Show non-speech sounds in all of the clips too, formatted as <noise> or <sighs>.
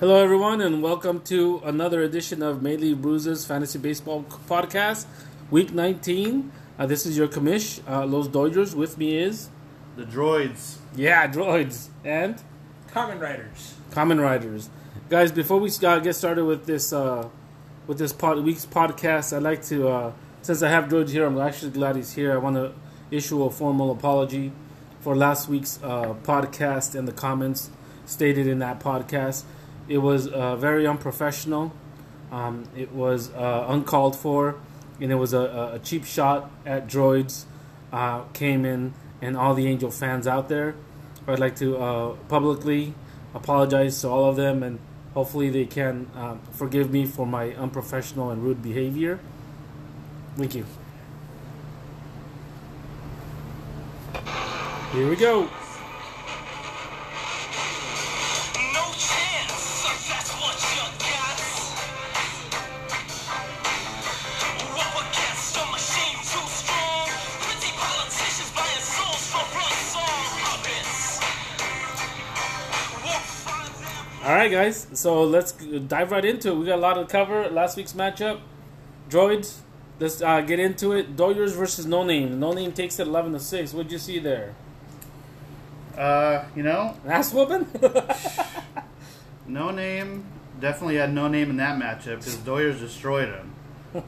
Hello, everyone, and welcome to another edition of Mainly Bruises Fantasy Baseball Podcast, Week 19. Uh, this is your commish, uh, Los Dodgers. With me is, The droids. yeah, droids and Common Riders. Common Riders. Guys, before we uh, get started with this uh, with this pod, week's podcast, I'd like to, uh, since I have droids here, I'm actually glad he's here. I want to issue a formal apology for last week's uh, podcast and the comments stated in that podcast. It was uh, very unprofessional. Um, it was uh, uncalled for, and it was a, a cheap shot at droids. Uh, came in, and all the Angel fans out there. I'd like to uh, publicly apologize to all of them, and hopefully they can um, forgive me for my unprofessional and rude behavior. Thank you. Here we go. Right, guys. So let's dive right into it. We got a lot to cover. Last week's matchup, droids. Let's uh, get into it. Doyers versus No Name. No Name takes it eleven to six. What'd you see there? Uh, you know, Ass whooping. <laughs> no name. Definitely had no name in that matchup because Doyers destroyed him.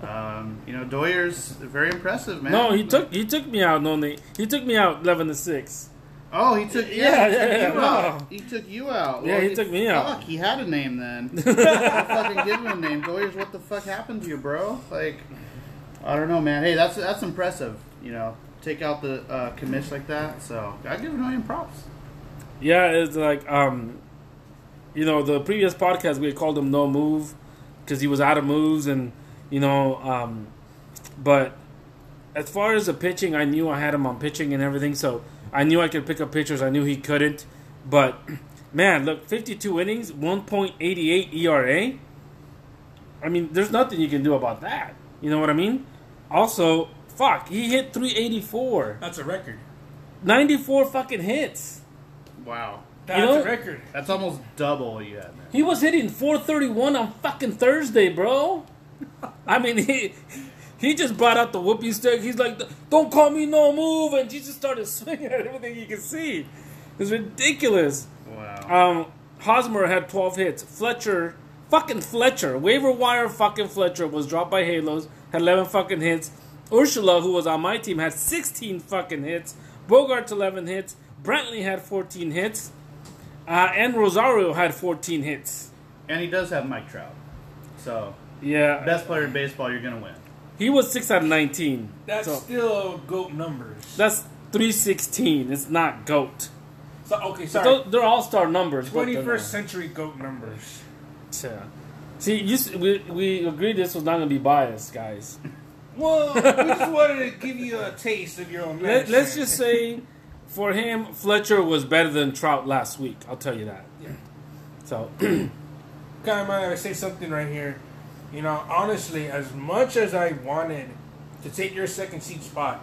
Um, you know, Doyers very impressive, man. no, he took he took me out. No Name. He took me out eleven to six. Oh, he took. Yeah, Yeah, he yeah, took yeah, you no. out. He took you out. Yeah, he took me out. Fuck, he had a name then. <laughs> Fucking give him a name. Doyers, what the fuck happened to you, bro? Like, I don't know, man. Hey, that's that's impressive. You know, take out the uh, commish like that. So I give him props. Yeah, it's like um, you know, the previous podcast we called him no move because he was out of moves, and you know, um, but as far as the pitching, I knew I had him on pitching and everything, so I knew I could pick up pitchers. I knew he couldn't, but man, look, fifty-two innings, one point eighty-eight ERA. I mean, there's nothing you can do about that. You know what I mean? Also, fuck, he hit three eighty-four. That's a record. 94 fucking hits. Wow, That's know- a record. that's almost double what you had, man. He was hitting 431 on fucking Thursday, bro. I mean, he he just brought out the whoopee stick. He's like, "Don't call me no move," and he just started <laughs> swinging at everything he could see. It's ridiculous. Wow. Um, Hosmer had 12 hits. Fletcher, fucking Fletcher, waiver wire fucking Fletcher was dropped by Halos, had 11 fucking hits. Urshela, who was on my team, had 16 fucking hits. Bogaerts 11 hits. Brantley had 14 hits. Uh, and Rosario had 14 hits. And he does have Mike Trout. So, Yeah. best player in baseball, you're going to win. He was 6 out of 19. That's so still goat numbers. that's 316. It's not GOAT. so okay, So sorry. they're all star numbers. Twenty first century goat numbers. Yeah. See, you, we, we agreed this was not going to be biased, guys. <laughs> Well, we just wanted to give you a taste of your own. Let, let's just say, for him, Fletcher was better than Trout last week. I'll tell you that. Yeah. So, <clears throat> of might say something right here. You know, honestly, as much as I wanted to take your second seat spot,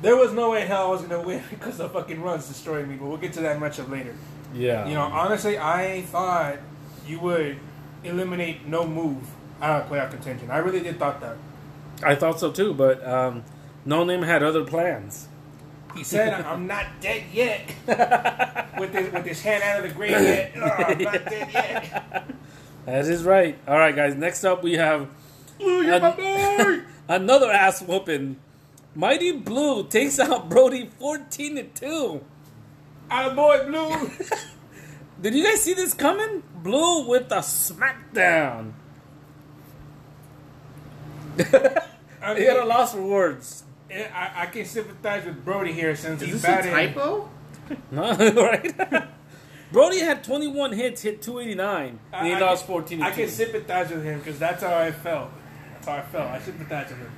there was no way in hell I was gonna win <laughs> because the fucking runs destroyed me. But we'll get to that matchup later. yeah. You know, honestly, I thought you would eliminate no move out of playoff contention. I really did thought that. I thought so too, but um, No Name had other plans. He said, "I'm not dead yet." <laughs> with his with his hand out of the grave yet. Oh, I'm not dead yet. <laughs> That is right. All right, guys. Next up, we have Blue, you're An- my boy! <laughs> another ass whooping. Mighty Blue takes out Brody 14 to 2. Out boy blue. <laughs> Did you guys see this coming? Blue with a smackdown. <laughs> I, He had a loss for words. I, I can sympathize with Brody here since Is he this a typo? No, right? Brody had 21 hits, hit 289, and he I- I lost 14 I can sympathize with him because that's how I felt. That's how I felt. I sympathize with him.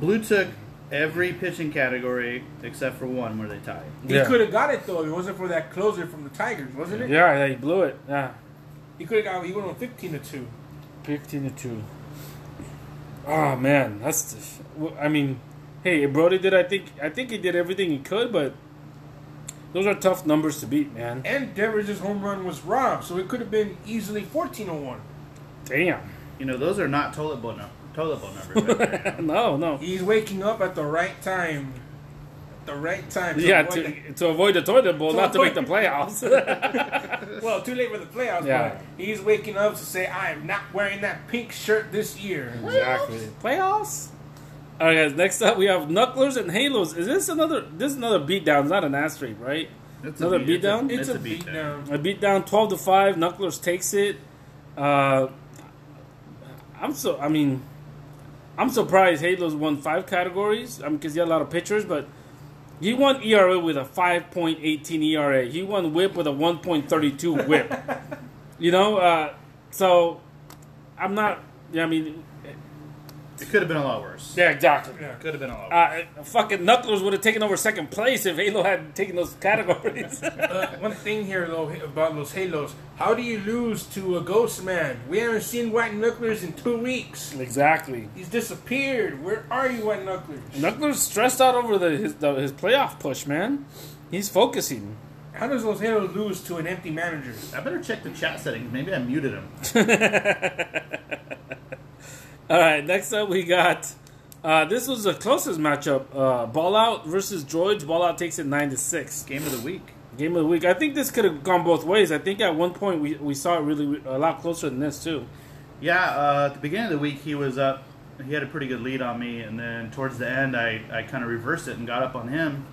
Blue took every pitching category except for one where they tied. He Yeah. could have got it though. If it wasn't for that closer from the Tigers, wasn't it? Yeah, yeah, he blew it. Yeah. He could have got. He went on fifteen to two. 15 to 2. Oh man, that's the, I mean, hey, Brody did I think I think he did everything he could, but those are tough numbers to beat, man. And Devers' home run was robbed, so it could have been easily 1401. Damn. You know, those are not toilet bowl, num- toilet bowl numbers. Right there. <laughs> no, no. He's waking up at the right time. At the right time. to Yeah, avoid to, to avoid the toilet bowl, To not to make the playoffs. <laughs> <laughs> well, too late for the playoffs, Yeah. but he's waking up to say, I am not wearing that pink shirt this year. exactly. Playoffs. All right, guys. Next up, we have Knucklers and Halos. Is this another? This is another beatdown. It's not an asterisk, right? It's Another beat- beatdown? It's, a beatdown. beatdown. A beatdown, twelve to five. Knucklers takes it. Uh, I'm so. I mean, I'm surprised Halos won five categories. I mean, because he had a lot of pitchers, but he won ERA with a 5.18 ERA. He won WHIP with a 1.32 <laughs> WHIP. you know, uh, so I'm not. Yeah, I mean, It could have been a lot worse. yeah, exactly. Yeah. Could have been a lot worse. Uh, fucking Knuckles would have taken over second place if Halo had taken those categories. <laughs> Uh, one thing here, though, about those Halos. How do you lose to a Ghost Man? We haven't seen White Knucklers in two weeks. exactly. He's disappeared. Where are you, White Knucklers? Knuckler's stressed out over the his, the, his playoff push, man. He's focusing. How does those Halos lose to an empty manager? I better check the chat settings. Maybe I muted him. <laughs> All right, next up we got. Uh, this was the closest matchup. Uh, Ball versus Droids. Ball out takes it nine to six. Game of the week. Game of the week. I think this could have gone both ways. I think at one point we, we saw it really a lot closer than this too. Yeah, uh, at the beginning of the week, he was up. He had a pretty good lead on me, and then towards the end, I, I kind of reversed it and got up on him.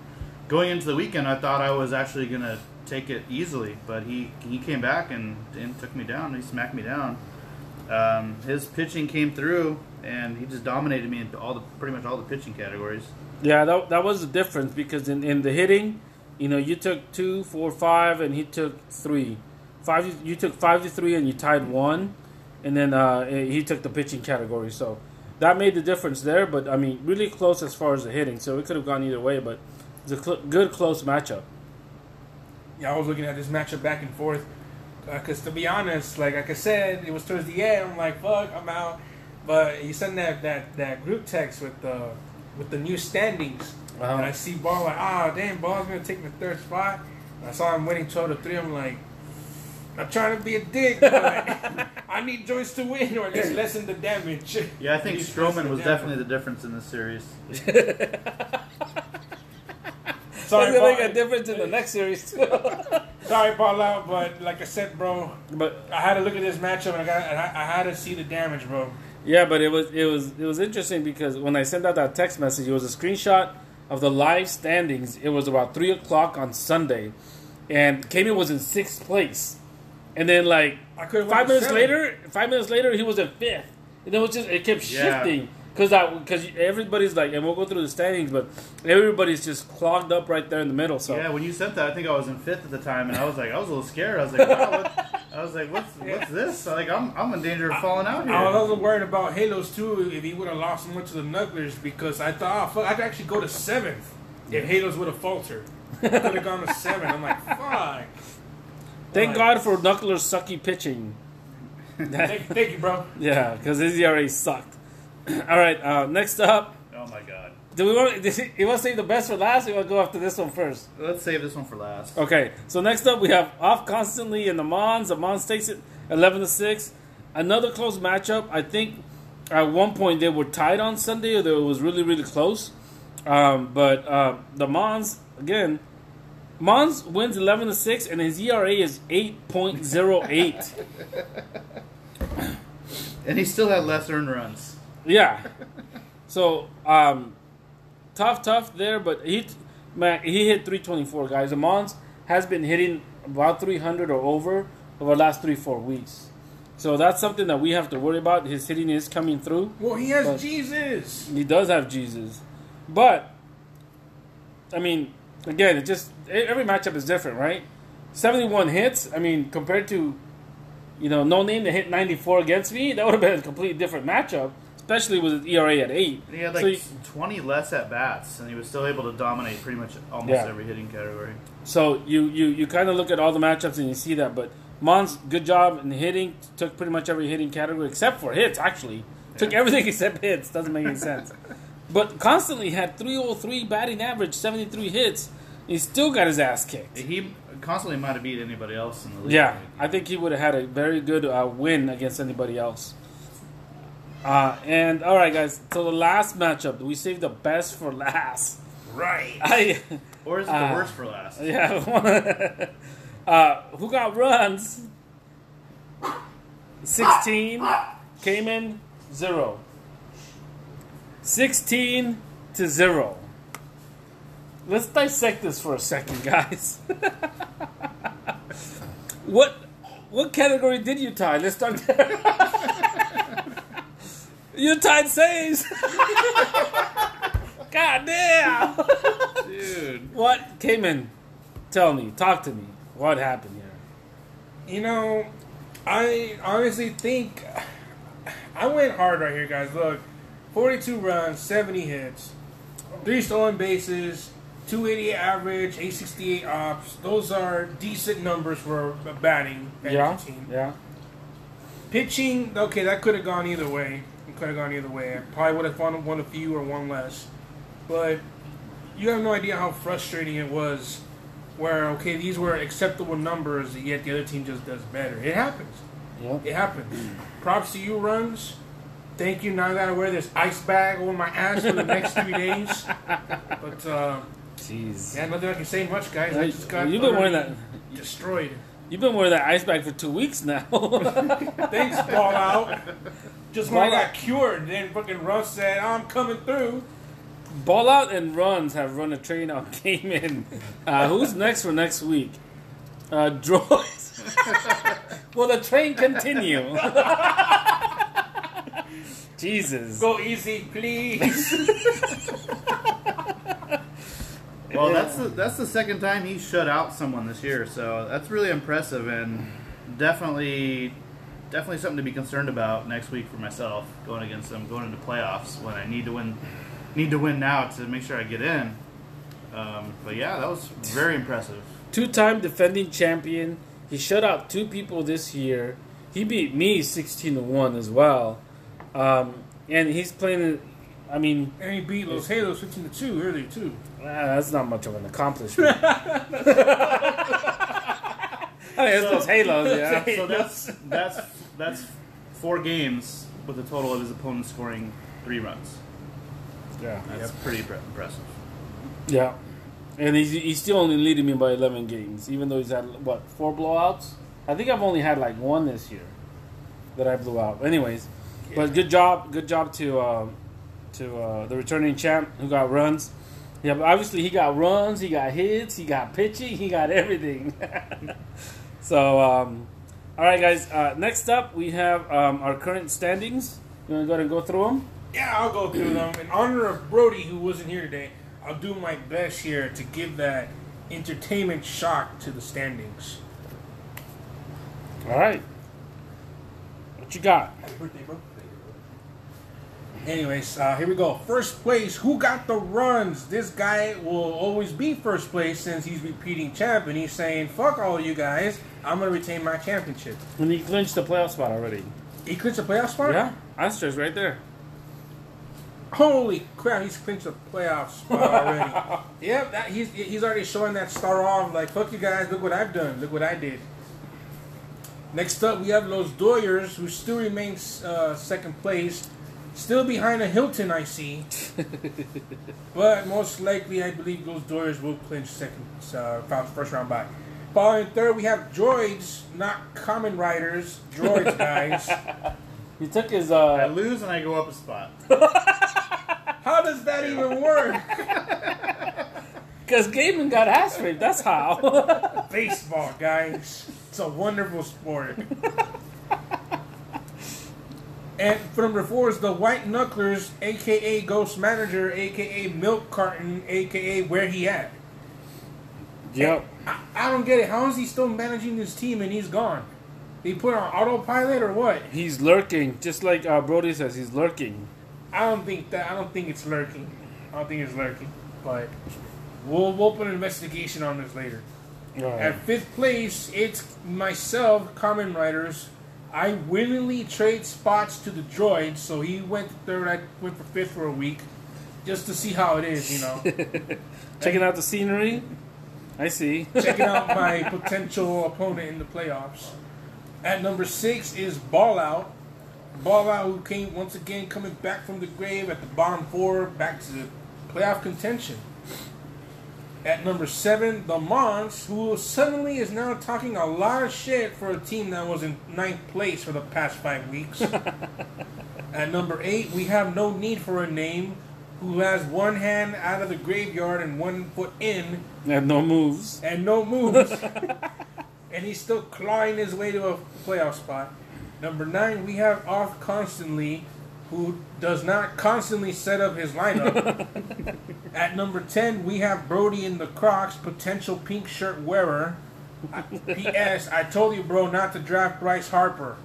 Going into the weekend, I thought I was actually to take it easily, but he, he came back and, and took me down. He smacked me down. Um, his pitching came through, and he just dominated me in all the pretty much all the pitching categories. Yeah, that, that was the difference because in, in the hitting, you know, you took two, four, five, and he took three. Five, you took five to three, and you tied one, and then uh, he took the pitching category. So that made the difference there. But I mean, really close as far as the hitting. So it could have gone either way. But it's a cl- good close matchup. Yeah, I was looking at this matchup back and forth. Because to be honest, like, like I said, it was towards the end. I'm like, fuck, I'm out. But you send that, that, that group text with the with the new standings, Uh-huh. and I see Ball like, ah, damn, Ball's gonna take the third spot. And I saw him winning twelve to three. I'm like, I'm trying to be a dick, but I <laughs> need Joyce to win or at least lessen the damage. Yeah, I think <laughs> At Strowman was damage. definitely the difference in this series. <laughs> sorry, It's gonna make a difference in the next series too. <laughs> sorry, Ball out, uh, but like I said, bro, but I had to look at this matchup and I got and I, I had to see the damage, bro. Yeah, but it was it was it was interesting because when I sent out that text message, it was a screenshot of the live standings. It was about three o'clock on Sunday, and Cayman was in sixth place, and then like I five minutes seven. later, five minutes later, he was in fifth, and it was just it kept Yeah. shifting because that because everybody's like, and we'll go through the standings, but everybody's just clogged up right there in the middle. So Yeah, when you sent that, I think I was in fifth at the time, and I was like, I was a little scared. I was like, wow, what? <laughs> I was like, what's what's this? Like, I'm I'm in danger of falling out here. I was also worried about Halos too if he would have lost much to the Knucklers because I thought, oh, fuck, I could actually go to seventh if Halos would have faltered. I could have gone to seven. I'm like, fuck. thank Right. God for Knuckler's sucky pitching. <laughs> Thank, thank you, bro. Yeah, because his ERA sucked. <clears throat> All right, uh, next up. Oh my god. Do we want? You want to save the best for last? Or you want to go after this one first? Let's save this one for last. Okay. So next up, we have off constantly in the Mons. The Mons takes it eleven to six. Another close matchup. I think at one point they were tied on Sunday, or it was really really close. Um, but uh, the Mons again. Mons wins eleven to six, and his ERA is eight point zero eight. <laughs> And he still had less earned runs. Yeah. So um, tough, tough there, but he man he hit 324 guys. Amons has been hitting about 300 or over over the last three four weeks. So that's something that we have to worry about. His hitting is coming through. Well, he has Jesus. He does have Jesus, but I mean, again, it just every matchup is different, right? 71 hits. I mean, compared to you know no name to hit 94 against me, that would have been a completely different matchup, especially with his ERA at eight. And he had So like 20 less at bats, and he was still able to dominate pretty much almost Yeah. every hitting category. So you you, you kind of look at all the matchups and you see that. But Mons, good job in hitting. Took pretty much every hitting category except for hits. Actually, took everything <laughs> except hits. Doesn't make any sense. But constantly had 303 batting average, 73 hits. He still got his ass kicked. He constantly might have beat anybody else in the league. Yeah, I think he would have had a very good uh, win against anybody else. Uh, and all right, guys. So the last matchup, we saved the best for last. Right. <laughs> I Or is it the worst for last? <laughs> yeah. <laughs> uh, who got runs? Sixteen. Came in zero. Sixteen to zero. Let's dissect this for a second, guys. what what category did you tie? Let's start there. You tied saves. <laughs> God damn. Dude. What came in? Tell me. Talk to me. What happened here? You know, I honestly think I went hard right here, guys. Look, 42 runs, 70 hits, three stolen bases, 288 average, 868 ops. Those are decent numbers for a batting Yeah. team. Yeah. Pitching, okay, that could have gone either way. Could have gone either way. I probably would have won, won a few or one less. But you have no idea how frustrating it was. Where okay, these were acceptable numbers, yet the other team just does better. It happens. Yep. It happens. Props to you, runs. Thank you. Now I gotta wear this ice bag over my ass for the next three days. But uh, Jeez. yeah, nothing I can say much, guys. I just got You've been wearing that. destroyed. You've been wearing that ice bag for two weeks now. <laughs> Thanks, ball out. Just when I got out. cured, then fucking Russ said, "I'm coming through." Ball out and runs have run a train on <laughs> Game In. Uh, who's next for next week? Uh, Droids. <laughs> Will the train continue? <laughs> Jesus. Go easy, please. Well, that's the, that's the second time he shut out someone this year, so that's really impressive and definitely definitely something to be concerned about next week for myself going against them going into playoffs when I need to win need to win now to make sure I get in. Um, but yeah, that was very impressive. Two-time defending champion. He shut out two people this year. He beat me sixteen to one as well. Um, and he's playing. I mean, and he beat Los Halos 15 to 2 earlier, too. ah, that's not much of an accomplishment. <laughs> <laughs> I mean, it's those halos, yeah. So <laughs> that's that's that's four games with a total of his opponent scoring three runs. Yeah. That's pretty pre- impressive. Yeah. And he's, he's still only leading me by 11 games, even though he's had, what, four blowouts? I think I've only had like one this year that I blew out. Anyways, but good job, good job to uh, to uh, the returning champ who got runs. Yeah, but obviously he got runs, he got hits, he got pitching, he got everything. <laughs> so, um, all right, guys. Uh, next up, we have um, our current standings. You want to go ahead and go through them? Yeah, I'll go through them. In honor of Brody, who wasn't here today, I'll do my best here to give that entertainment shock to the standings. All right. What you got? Happy birthday, bro. Anyways, uh, here we go. First place. Who got the runs? This guy will always be first place since he's repeating champ, and he's saying, "Fuck all you guys. I'm gonna retain my championship." When he clinched the playoff spot already. He clinched the playoff spot. Yeah, Astros right there. Holy crap! He's clinched a playoff spot already. <laughs> yep, that, he's he's already showing that star off. Like, fuck you guys. Look what I've done. Look what I did. Next up, we have Los Doyers, who still remains uh, second place, still behind a Hilton. I see, <laughs> but most likely, I believe those Doyers will clinch second uh, first round bye. Following third, we have Droids, not common riders. Droids, <laughs> guys. He took his I uh lose and I go up a spot. <laughs> How does that even work? because Gaiman got ass raped. That's how. Baseball, guys. It's a wonderful sport. And for number four is the White Knucklers, aka Ghost Manager, aka Milk Carton, aka Where He At. yep. I, I don't get it. How is he still managing this team and he's gone? He put on autopilot or what? He's lurking, just like uh, Brody says. He's lurking. I don't think that. I don't think it's lurking. I don't think it's lurking. But we'll, we'll open an investigation on this later. At fifth place, it's myself, Common Riders. I willingly trade spots to the droid, so he went to third, I went for fifth for a week, just to see how it is, you know. <laughs> Checking out the scenery. I see. <laughs> checking out my potential opponent in the playoffs. At number six is Ball Out. Ball Out, who came once again coming back from the grave at the bottom four, back to the playoff contention. At number seven, the Mons, who suddenly is now talking a lot of shit for a team that was in ninth place for the past five weeks. <laughs> At number eight, we have no need for a name, who has one hand out of the graveyard and one foot in, have no moves. and no moves. <laughs> and he's still clawing his way to a playoff spot. Number nine, we have off constantly, who does not constantly set up his lineup. <laughs> At number ten, we have Brody in the Crocs, potential pink shirt wearer. P.S. I told you, bro, not to draft Bryce Harper.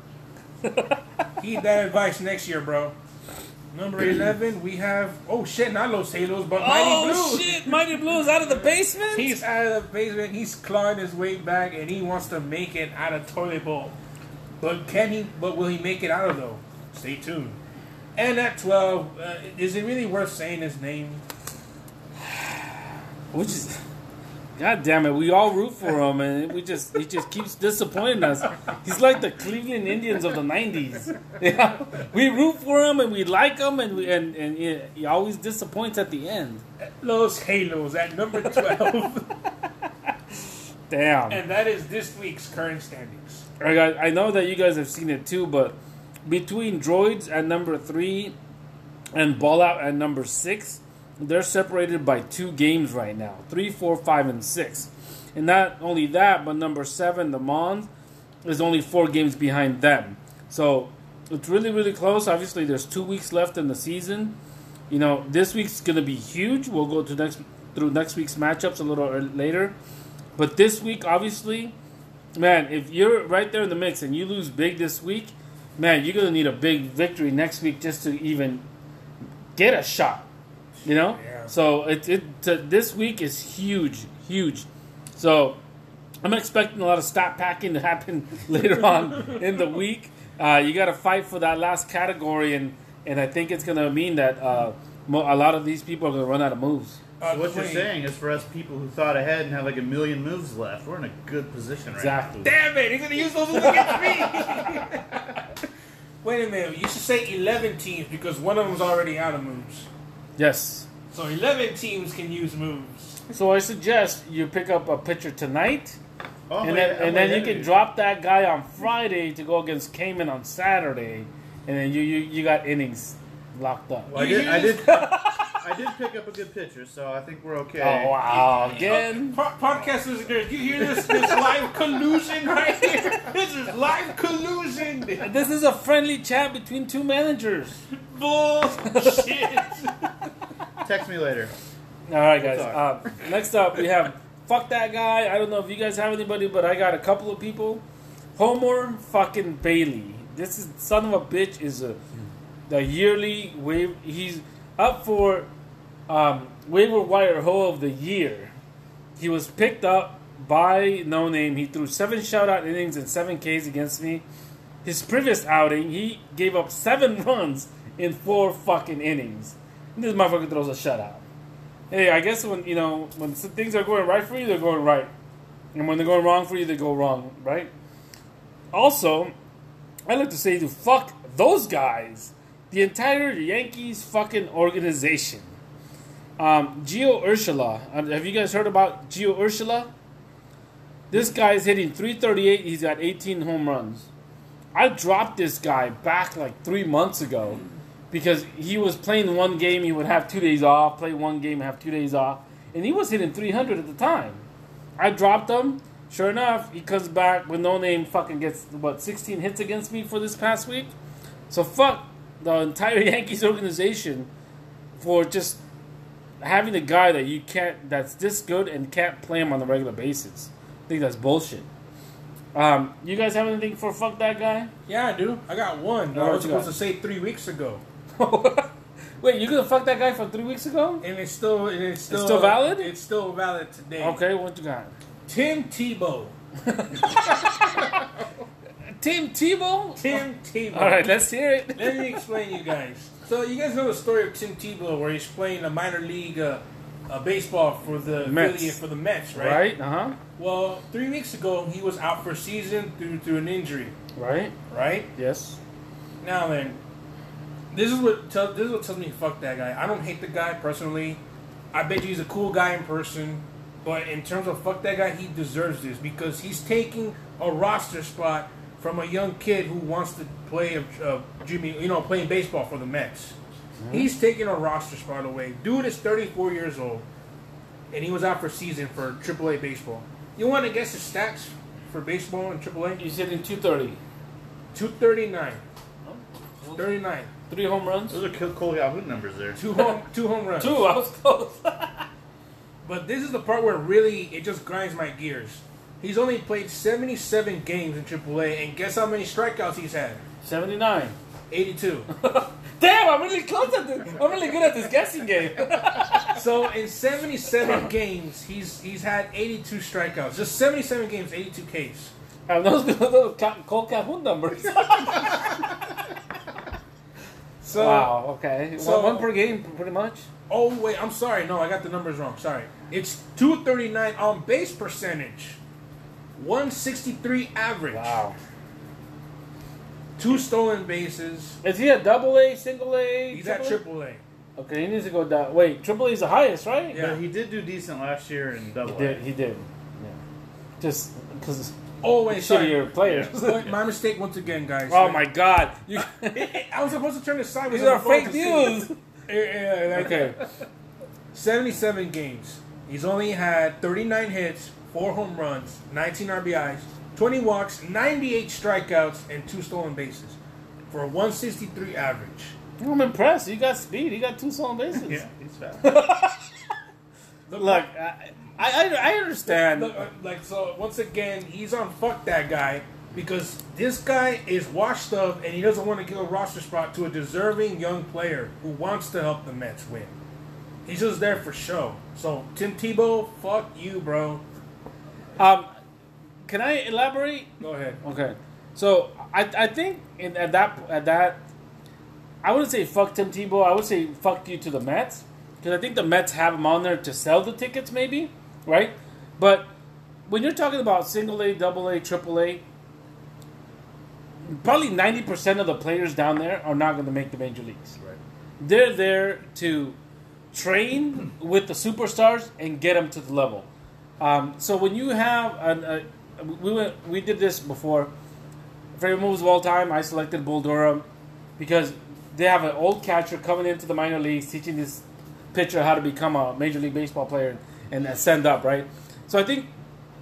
Heed that advice next year, bro. Number eleven, we have oh shit, not Los Halos, but Mighty oh Blue. shit! Mighty Blue's out of the basement. He's out of the basement. He's clawing his way back, and he wants to make it out of toilet bowl. But can he? But will he make it out of though? Stay tuned. And at twelve, uh, is it really worth saying his name? <sighs> Which is, God damn it, we all root for him, and we just he just keeps disappointing us. He's like the Cleveland Indians of the '90s. <laughs> Yeah, we root for him and we like him, and we, and and he, he always disappoints at the end. Los Halos at number twelve, <laughs> Damn. and that is this week's current standings. I, got- I know that you guys have seen it too, but between Droids at number three and Ball Out at number six, they're separated by two games right now three, four, five, and six. And not only that, but number seven, the Mons, is only four games behind them. So it's really, really close. Obviously, there's two weeks left in the season. You know, this week's going to be huge. We'll go to next through next week's matchups a little later. But this week, obviously, man, if you're right there in the mix and you lose big this week, man, you're gonna need a big victory next week just to even get a shot. You know. Yeah. So it it to, this week is huge, huge. So I'm expecting a lot of stat packing to happen <laughs> later on in the week. Uh, you got to fight for that last category, and and I think it's gonna mean that uh, mo- a lot of these people are gonna run out of moves. Uh, So what you're saying is for us people who thought ahead and have like a million moves left, we're in a good position right Exactly. Damn it! He's gonna use those moves against me. <laughs> Wait a minute. You should say eleven teams because one of them's already out of moves. Yes. So eleven teams can use moves. So I suggest you pick up a pitcher tonight. Oh, and then I'm and then you can drop that guy on Friday to go against Cayman on Saturday, and then you you, you got innings locked up. Well, I did, I did, <laughs> I did pick up a good pitcher, so I think we're okay. Oh wow! Again, Po- podcast listeners, you hear this? This live collusion right here. This is live collusion. this is a friendly chat between two managers. Bullshit. <laughs> Text me later. All right, We'll guys. Uh, next up, we have fuck that guy. I don't know if you guys have anybody, but I got a couple of people. Homer fucking Bailey. This is son of a bitch. Is a the yearly wave. He's up for um, waiver wire hoe of the year. He was picked up by No Name. He threw seven shutout innings and seven Ks against me. His previous outing, he gave up seven <laughs> runs in four fucking innings. This motherfucker throws a shutout. Hey, I guess when you know when things are going right for you, they're going right, and when they're going wrong for you, they go wrong, right? Also, I like to say to fuck those guys, the entire Yankees fucking organization. Um, Gio Urshela, um, have you guys heard about Gio Urshela? This guy is hitting 338. He's got 18 home runs. I dropped this guy back like three months ago because he was playing one game, he would have two days off, play one game, have two days off, and he was hitting 300 at the time. I dropped him. Sure enough, he comes back with no name. Fucking gets what 16 hits against me for this past week. So fuck the entire <laughs> Yankees organization for just having a guy that you can't that's this good and can't play him on a regular basis. I think that's bullshit. Um, you guys have anything for fuck that guy? Yeah, I do. I got one. What I was supposed got? to say three weeks ago, <laughs> Wait, you gonna fuck that guy from three weeks ago? and it's still and it's still still valid? It's still valid today. Okay, what you got? Tim Tebow. <laughs> Tim Tebow. Tim Tebow. All right, let's hear it. Let me explain you guys. So you guys know the story of Tim Tebow, where he's playing a minor league uh, uh, baseball for the Mets. affiliate for the Mets, right? Right? Uh huh. Well, three weeks ago he was out for a season through through an injury, Right? right? Yes. Now then, this is what tell, this is what tells me fuck that guy. I don't hate the guy personally. I bet you he's a cool guy in person, but in terms of fuck that guy, he deserves this because he's taking a roster spot from a young kid who wants to play a, a Jimmy, you know, playing baseball for the Mets. Mm-hmm. He's taking a roster spot away. Dude is 34 years old, and he was out for season for AAA baseball. You want to guess his stats for baseball in AAA? You said in 230. 239. 39. Three home runs? Those are Col- Cole Calhoun numbers there. Two home, <laughs> two home runs. Two. I was close. <laughs> But this is the part where really it just grinds my gears. He's only played 77 games in AAA, and guess how many strikeouts he's had? 79. 82. <laughs> Damn, I'm really close at this. I'm really good at this guessing game. <laughs> so in 77 games, he's he's had 82 strikeouts. Just 77 games, 82 Ks. and those <laughs> those Cole Calhoun numbers. So, wow. Okay. so- one, one per game, pretty much. oh wait, I'm sorry. No, I got the numbers wrong. Sorry. It's 239 on base percentage, 163 average, Wow. two stolen bases. Is he a double A, single A? He's at triple A? Okay, he needs to go down. Wait, triple A is the highest, right? Yeah. But he did do decent last year in He Double. did. A. He did. Yeah. Just because Oh wait, sorry. shittier players. <laughs> Wait, my mistake once again, guys. oh my God! You, <laughs> I was supposed to turn this sideways. these are fake to news. <laughs> Yeah, yeah, yeah, Okay. 77 games. He's only had 39 hits, 4 home runs, 19 RBIs, 20 walks, 98 strikeouts, and 2 stolen bases for a 163 average. I'm impressed. You got speed. You got two stolen bases. Yeah, he's fast. <laughs> Look, I, I, I understand. Look, uh, like so once again he's on fuck that guy because this guy is washed up and he doesn't want to give a roster spot to a deserving young player who wants to help the Mets win. He's just there for show. So Tim Tebow, fuck you, bro. Um, can I elaborate? Go ahead. Okay, so I, I think in, at that at that, I wouldn't say fuck Tim Tebow. I would say fuck you to the Mets because I think the Mets have him on there to sell the tickets, maybe, right? But when you're talking about single A, double A, triple A, probably ninety percent of the players down there are not going to make the major leagues. Right. They're there to train with the superstars and get them to the level. Um, so when you have an, we we did this before. Favorite moves of all time. I selected Bull Durham because they have an old catcher coming into the minor leagues, teaching this pitcher how to become a major league baseball player and ascend up. Right. So I think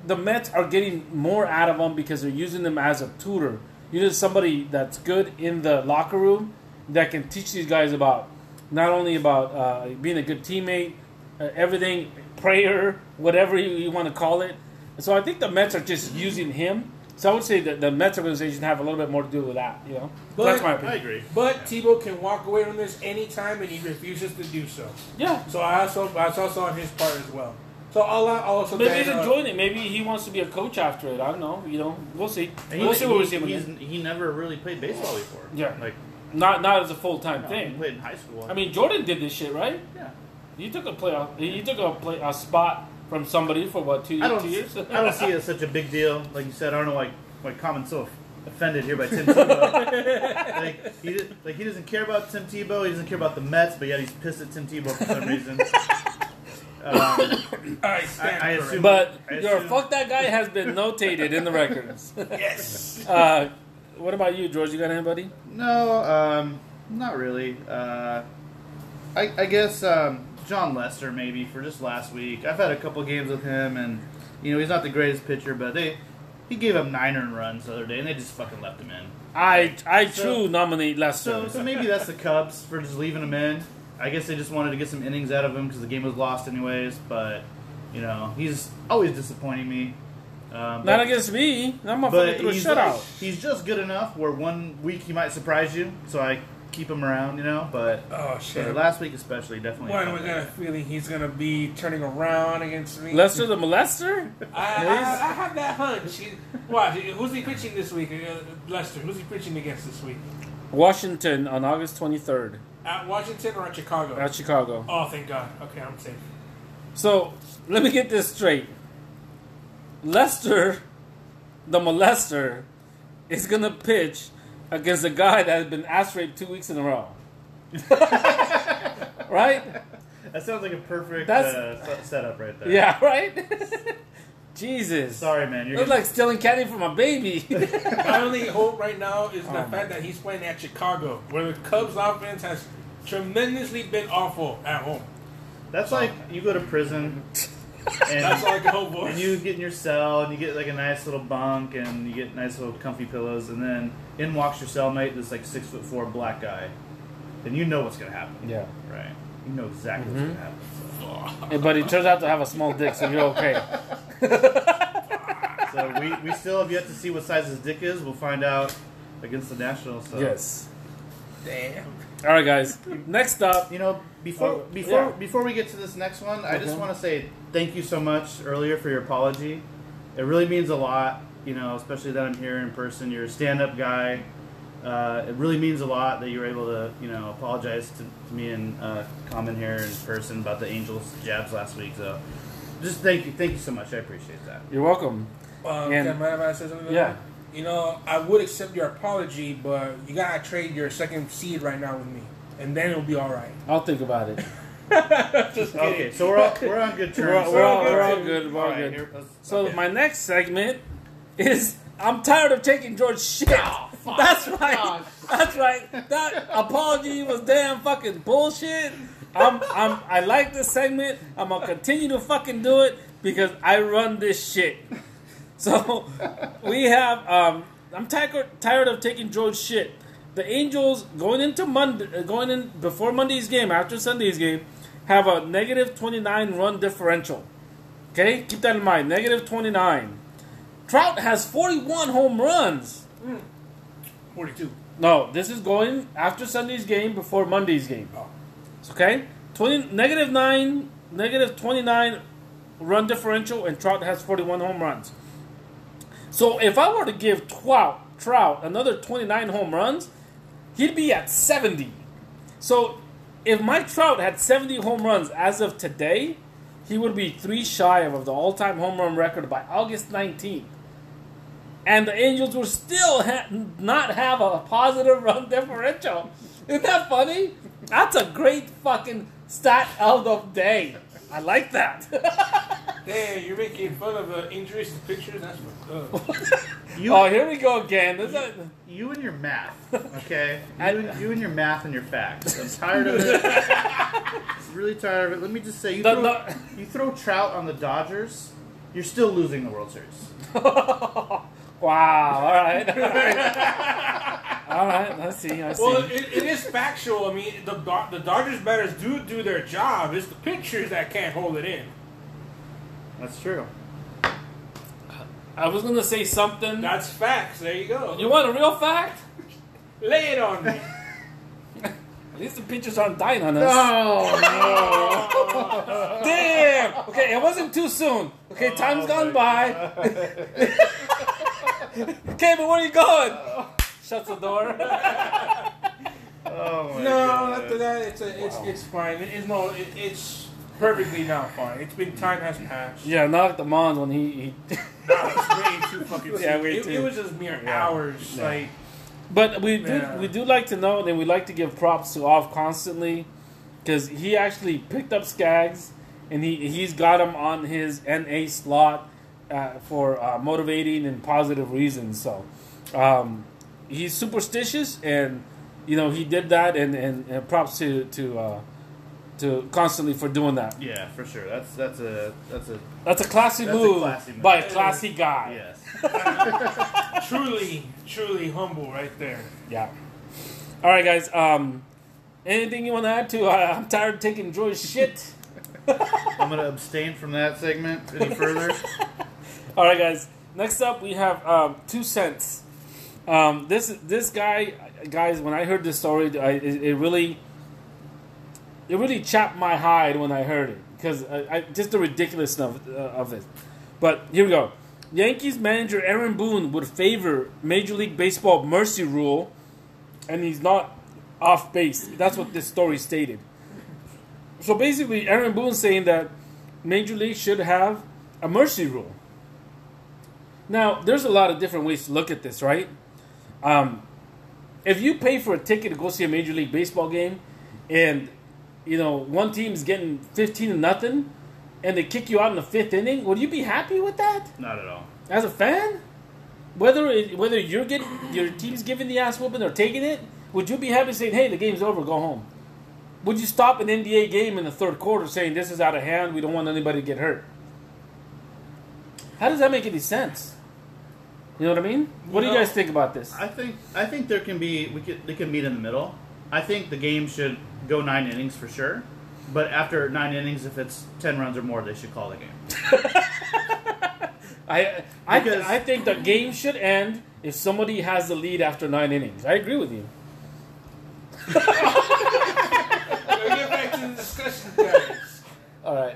the Mets are getting more out of them because they're using them as a tutor. You need somebody that's good in the locker room that can teach these guys about not only about uh, being a good teammate, uh, everything, prayer, whatever you, you want to call it. So I think the Mets are just using him. So I would say that the Mets organization have a little bit more to do with that. You know, But- that's my opinion. I agree. But Tebow can walk away from this anytime, and he refuses to do so. Yeah, So I also I also on his part as well. So I'll, I'll also maybe he's uh, enjoying it. Maybe he wants to be a coach after it. I don't know. You know, we'll see. And we'll he, see what we see him he's, again. he never really played baseball before. Yeah. Like, Not not as a full time no, he thing. played in high school. I mean, Jordan did this shit, right? yeah. He took a play. He took a play a spot from somebody for what two, I don't, two years? I don't see it as such a big deal. Like you said, I don't know why why Common's so offended here by Tim Tebow. <laughs> like, he, like he doesn't care about Tim Tebow. He doesn't care about the Mets, but yet he's pissed at Tim Tebow for some reason. <laughs> Um, I stand I- I assume- But I your fuck that guy has been notated in the records. <laughs> yes. Uh, what about you, George? You got anybody? no, um, not really. Uh, I, I guess um, Jon Lester maybe for just last week. I've had a couple games with him, and you know he's not the greatest pitcher, but they he gave up nine earned runs the other day, and they just fucking left him in. I I So- true nominate Lester. So, so maybe that's the Cubs for just leaving him in. I guess they just wanted to get some innings out of him because the game was lost anyways. But you know, he's always disappointing me. Um, Not against me. I'm a but through a shutout. he's just good enough where one week he might surprise you. So I keep him around, you know. But Oh shit. last week especially, definitely. Why do I got a feeling he's gonna be turning around against me? Lester the molester? I, I, I have that hunch. He, what? Who's he pitching this week? Uh, Lester. Who's he pitching against this week? Washington on August 23rd At Washington or at Chicago? at Chicago. oh, thank God. Okay, I'm safe. So let me get this straight. Lester, the molester, is gonna pitch against a guy that has been ass raped two weeks in a row. <laughs> right? That sounds like a perfect That's- uh, setup right there. Yeah, right? <laughs> Jesus. Sorry, man. You're Looks gonna- like stealing candy from a baby. <laughs> My only hope right now is the Oh, fact that he's playing at Chicago, where the Cubs offense has tremendously been awful at home. That's like you go to prison and, That's all I can hope for. and you get in your cell and you get like a nice little bunk and you get nice little comfy pillows and then in walks your cellmate, this like six foot four black guy. Then you know what's gonna happen. yeah. Right. You know exactly Mm-hmm. what's gonna happen. Hey, But he turns out to have a small dick, so you're okay. So, <laughs> so we, we still have yet to see what size his dick is. We'll find out against the Nationals. So. Yes. Damn. All right, guys. Next up, You know, before Oh, before yeah. before we get to this next one, I just want to say thank you so much earlier for your apology. It really means a lot, you know, especially that I'm here in person. You're a stand-up guy. Uh, it really means a lot that you were able to, you know, apologize to, to me and uh, comment here in person about the Angels jabs last week. So, just thank you, thank you so much. I appreciate that. you're welcome. Um, And- can I I say something? Yeah. You know, I would accept your apology, but you gotta trade your second seed right now with me, and then it'll be all right. I'll think about it. <laughs> Just kidding. Okay, so we're all, we're on good We're, <laughs> terms. we're all, good, we're all good. We're all All right, good. here- So okay. my next segment is I'm tired of taking George shit. Oh, That's right. <laughs> That's right. That apology was damn fucking bullshit. I'm, I'm, I like this segment. I'm gonna continue to fucking do it because I run this shit. So we have. Um, I'm tired tired of taking George shit. The Angels going into Monday, uh, going in before Monday's game, after Sunday's game, have a negative 29 run differential. Okay, keep that in mind. Negative 29. Trout has 41 home runs. Hmm. Forty-two. No, this is going after Sunday's game, before Monday's game. Oh. Okay, 20 negative nine, negative 29 run differential, and Trout has 41 home runs. So if I were to give Trout Trout another 29 home runs, he'd be at 70. So if Mike Trout had 70 home runs as of today, he would be three shy of the all-time home run record by August 19th. And the Angels would still ha- not have a positive <laughs> run differential. Isn't that funny? That's a great fucking stat of the day. I like that. <laughs> Damn, you're making fun of the injuries to pictures. That's fucked up. Uh. <laughs> <laughs> you, oh, here we go again. This is- you and your math, okay? You, I- and, you and your math and your facts. I'm tired of it. really tired of it. Let me just say, you The- throw, the- you throw Trout on the Dodgers, you're still losing the World Series. wow. All right. All right. All right. Let's see. I see. Well, it, it is factual. I mean, the Do- the Dodgers batters do do their job. It's the pitchers that can't hold it in. That's true. I was gonna say something. That's facts. There you go. You want a real fact? Lay it on me. <laughs> At least the pitchers aren't dying on us. Oh, <laughs> Damn. Okay, it wasn't too soon. Okay, time's oh gone by. <laughs> okay, but where are you going? Shuts the door. <laughs> oh my No, God. after that, it's a, it's it's fine. It, it's no, it, it's perfectly now fine. It's been time has passed. yeah, not like the Mons when he. he <laughs> Nah, it's way too fucking. Yeah, way it, too. it was just mere Yeah. hours. Yeah. Like But we do Yeah. we do like to know, and we like to give props to Off constantly, because he actually picked up Skaggs, and he he's got him on his NA slot uh, for uh, motivating and positive reasons. So um, he's superstitious, and you know he did that, and and, and props to to uh, to constantly for doing that. Yeah, for sure. That's that's a that's a That's a classy That's a move classy move. by a classy guy. yes. <laughs> truly, truly humble right there. Yeah. All right, guys. Um, anything you want to add to? Uh, I'm tired of taking Joy's shit. I'm gonna abstain from that segment any further. <laughs> All right, guys. Next up, we have um, two cents. Um, this this guy, guys. When I heard this story, I, it, it really, it really chapped my hide when I heard it because I, I, just the ridiculousness of, uh, of it. But here we go. Yankees manager Aaron Boone would favor Major League Baseball mercy rule, and he's not off base. That's what this story stated. So basically, Aaron Boone saying that Major League should have a mercy rule. Now, there's a lot of different ways to look at this, right? Um, if you pay for a ticket to go see a Major League Baseball game, and you know one team's getting fifteen to nothing, and they kick you out in the fifth inning, would you be happy with that Not at all. as a fan? Whether it, whether you're getting your team's giving the ass whooping or taking it, would you be happy saying, "Hey, the game's over, go home"? Would you stop an NBA game in the third quarter saying, "This is out of hand, we don't want anybody to get hurt"? How does that make any sense? You know what I mean? What do you guys think about this? I think I think there can be we could they can meet in the middle. I think the game should go nine innings for sure, but after nine innings, if it's ten runs or more, they should call the game. <laughs> I I, Because- I think the game should end if somebody has the lead after nine innings. I agree with you. Let's get back to the discussion, guys. All right.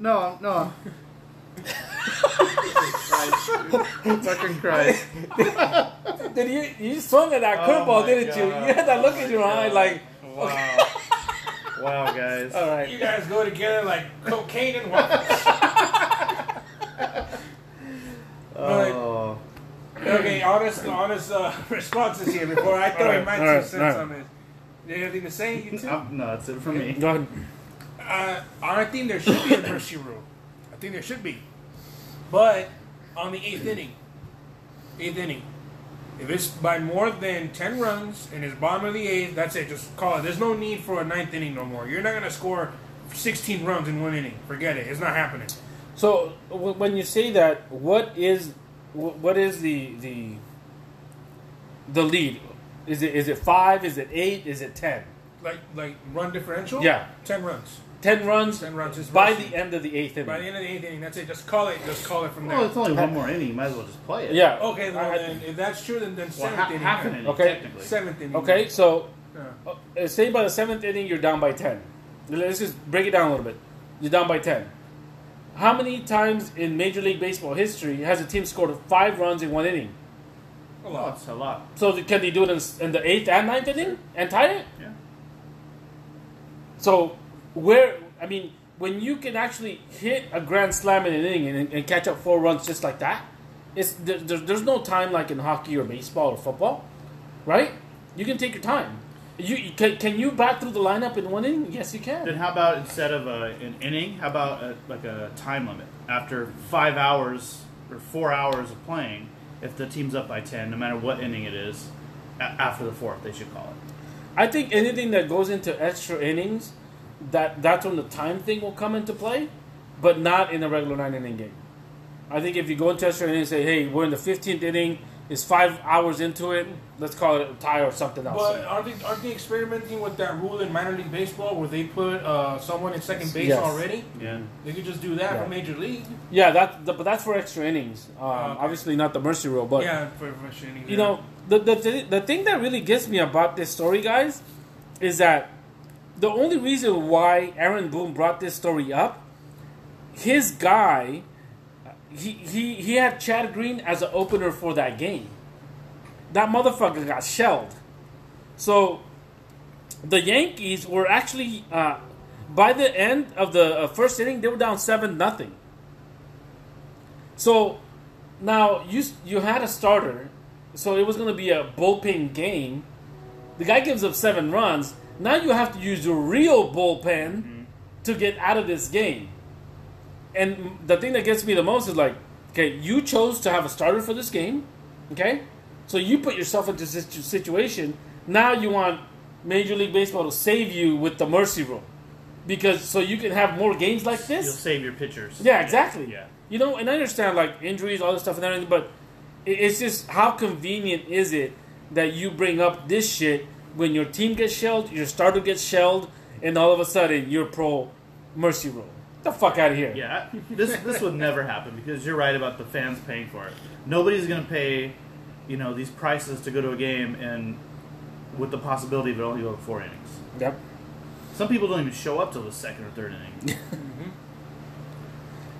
No, no. <laughs> Fucking Christ. <laughs> Did you you swung at that Oh curveball, my didn't you? God. You had that look in your eye, like, Wow. wow, guys. all You guys go together like cocaine and waffles. <laughs> Oh. okay, honest, honest uh, <laughs> responses here before I throw in my two Alright, cents alright. on this. You have anything to say, you two? Um, no, that's it for me. Go ahead. Uh, I think there should be a mercy rule. I think there should be, but on the eighth inning, eighth inning, if it's by more than ten runs and it's bottom of the eighth, that's it. Just call it. There's no need for a ninth inning no more. You're not gonna score sixteen runs in one inning. Forget it. It's not happening. So w- when you say that, what is wh- what is the the the lead? Is it is it five? Is it eight? Is it ten? Like like run differential. Yeah. ten runs. Ten runs. 10 runs is by mercy. the end of the eighth inning. By the end of the eighth inning, that's it. Just call it. Just call it from there. Well, it's only one more inning. You might as well just play it. yeah. okay, well I- I- then, if that's true, then then Well, seventh ha- inning. half an inning, Okay. technically. Seventh inning. Okay, so Yeah. uh, say by the seventh inning you're down by ten. Let's just break it down a little bit. You're down by ten. How many times in Major League Baseball history has a team scored five runs in one inning? A Oh, lot. that's a lot. So th- can they do it in, in the eighth and ninth inning and tie it? Yeah. So where I mean, when you can actually hit a grand slam in an inning and, and catch up four runs just like that, it's there, there, there's no time like in hockey or baseball or football, right? You can take your time. You can, can you bat through the lineup in one inning? Yes, you can. Then how about instead of a, an inning, how about a, like a time limit? After five hours or four hours of playing, if the team's up by ten, no matter what inning it is, after the fourth, they should call it. I think anything that goes into extra innings, that that's when the time thing will come into play, but not in a regular nine inning game. I think if you go into extra innings and say, "Hey, we're in the fifteenth inning," it's five hours into it. Let's call it a tie or something else. But aren't they, aren't they experimenting with that rule in minor league baseball where they put uh, someone in second base Yes. already? Yeah. They could just do that Yeah. for major league. yeah, that but that's for extra innings. Um, okay. Obviously, not the mercy rule, but yeah, for, for shooting. you know the, the the thing that really gets me about this story guys is that the only reason why aaron boone brought this story up his guy he he, he had chad green as an opener for that game that motherfucker got shelled so the yankees were actually uh, by the end of the uh, first inning they were down seven nothing so now you you had a starter, so it was going to be a bullpen game. The guy gives up seven runs. Now you have to use your real bullpen mm-hmm. to get out of this game. And the thing that gets me the most is like, okay, you chose to have a starter for this game, okay? So you put yourself into this situation. Now you want Major League Baseball to save you with the mercy rule, because so you can have more games like this. You'll save your pitchers. Yeah, exactly. Yeah. You know, and I understand like injuries, all this stuff, and everything, but it's just how convenient is it that you bring up this shit when your team gets shelled, your starter gets shelled, and all of a sudden you're pro mercy rule. The fuck out of here. Yeah, this this would never happen because you're right about the fans paying for it. Nobody's going to pay, you know, these prices to go to a game and with the possibility of it only going four innings. Yep. Some people don't even show up till the second or third inning. <laughs>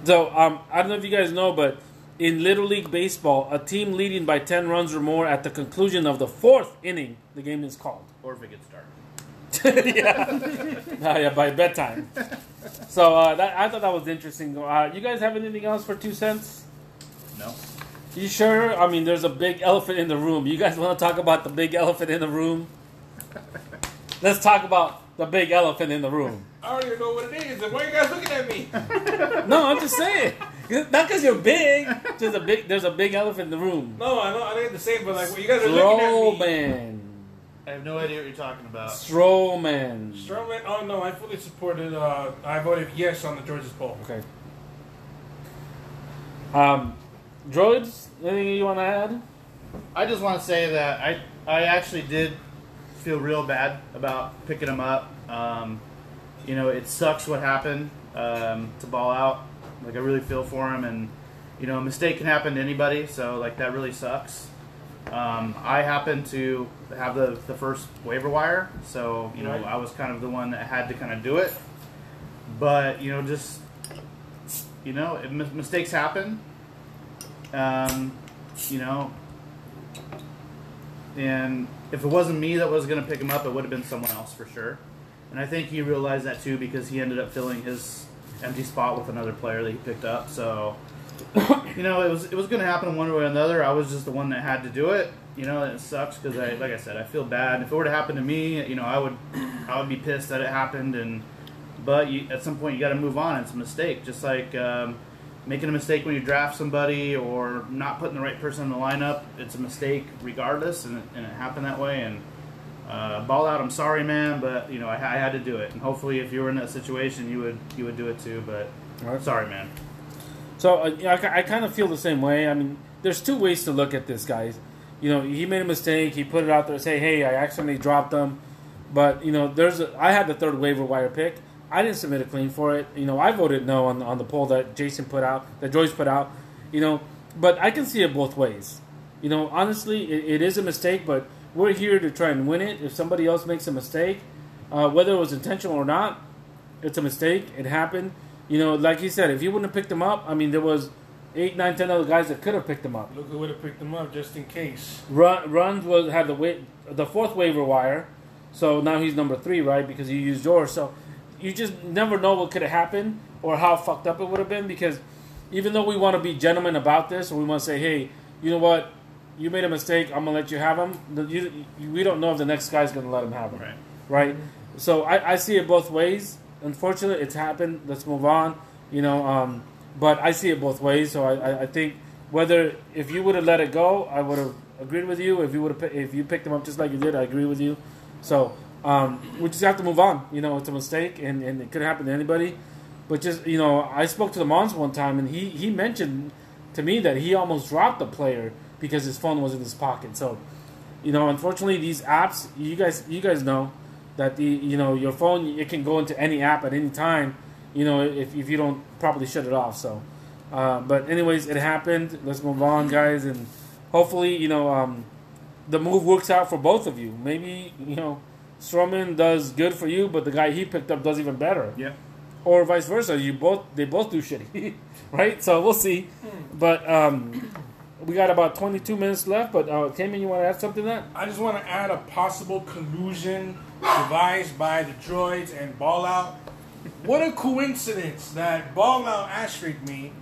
So um, I don't know if you guys know, but in Little League Baseball, a team leading by ten runs or more at the conclusion of the fourth inning, the game is called. or if it gets dark. <laughs> yeah, yeah, by bedtime. So uh, that, I thought that was interesting. Uh, you guys have anything else for two cents? No. You sure? I mean, there's a big elephant in the room. You guys want to talk about the big elephant in the room? <laughs> Let's talk about the big elephant in the room. I don't even know what it is. And why are you guys looking at me? No, I'm just saying. Not because you're big. Just a big. There's a big elephant in the room. No, I know I didn't the same, but like, what you guys are looking at me. Stroman. I have no idea what you're talking about. Stroman. Stroman. Oh no, I fully supported. Uh, I voted yes on the George's poll. Okay. Um, droids. Anything you want to add? I just want to say that I I actually did feel real bad about picking him up. Um, you know, it sucks what happened um, to ball out. Like I really feel for him, and you know, a mistake can happen to anybody. So like that really sucks. Um, I happened to have the the first waiver wire, so you know Right. I was kind of the one that had to kind of do it. But you know, just you know, it, mis- mistakes happen. Um, you know, and if it wasn't me that was going to pick him up, it would have been someone else for sure. And I think he realized that too because he ended up filling his empty spot with another player that he picked up. So, <coughs> you know, it was it was going to happen one way or another. I was just the one that had to do it. You know, it sucks because I, like I said, I feel bad. If it were to happen to me, you know, I would, I would be pissed that it happened. And but you, at some point, you got to move on. It's a mistake, just like. Um, Making a mistake when you draft somebody or not putting the right person in the lineup, it's a mistake regardless, and and it happened that way. And uh, ball out. I'm sorry, man, but you know I, I had to do it. And hopefully, if you were in that situation, you would you would do it too. But Right. sorry, man. So uh, I, I kind of feel the same way. I mean, there's two ways to look at this, guys. You know, he made a mistake. He put it out there, say, "Hey, I accidentally dropped them." But you know, there's a, I had the third waiver wire pick. I didn't submit a claim for it. You know, I voted no on on the poll that Jason put out, that Joyce put out. You know, but I can see it both ways. You know, honestly, it, it is a mistake, but we're here to try and win it. If somebody else makes a mistake, uh, whether it was intentional or not, it's a mistake. It happened. You know, like you said, if you wouldn't have picked him up, I mean, there was eight, nine, ten other guys that could have picked him up. Look who would have picked him up just in case. Run, runs was had the wa- the fourth waiver wire, so now he's number three, right? Because you used yours. So you just never know what could have happened or how fucked up it would have been. Because even though we want to be gentlemen about this, or we want to say, hey, you know what, you made a mistake, I'm gonna let you have him. The, you, you- we don't know if the next guy's gonna let him have him, Right. right? So I, I see it both ways. Unfortunately, it's happened. Let's move on. You know, um, but I see it both ways. So I, I, I think whether if you would have let it go, I would have agreed with you. If you would have, if you picked him up just like you did, I agree with you. So um, we just have to move on. You know, it's a mistake, and, and it could happen to anybody. But just you know, I spoke to the Mons one time, and he he mentioned to me that he almost dropped the player because his phone was in his pocket. So you know, unfortunately, these apps, you guys, you guys know that the you know your phone it can go into any app at any time. You know, if if you don't properly shut it off. So, uh, but anyways, it happened. Let's move on, guys, and hopefully, you know, um, the move works out for both of you. Maybe you know, Stroman does good for you, but the guy he picked up does even better Yeah. or vice versa. You both they both do shitty, <laughs> right? So we'll see. But um, we got about 22 minutes left. But uh, you want to add something to that? I just want to add a possible collusion devised by the droids and Ball Out. What a coincidence that Ball Out asterisk me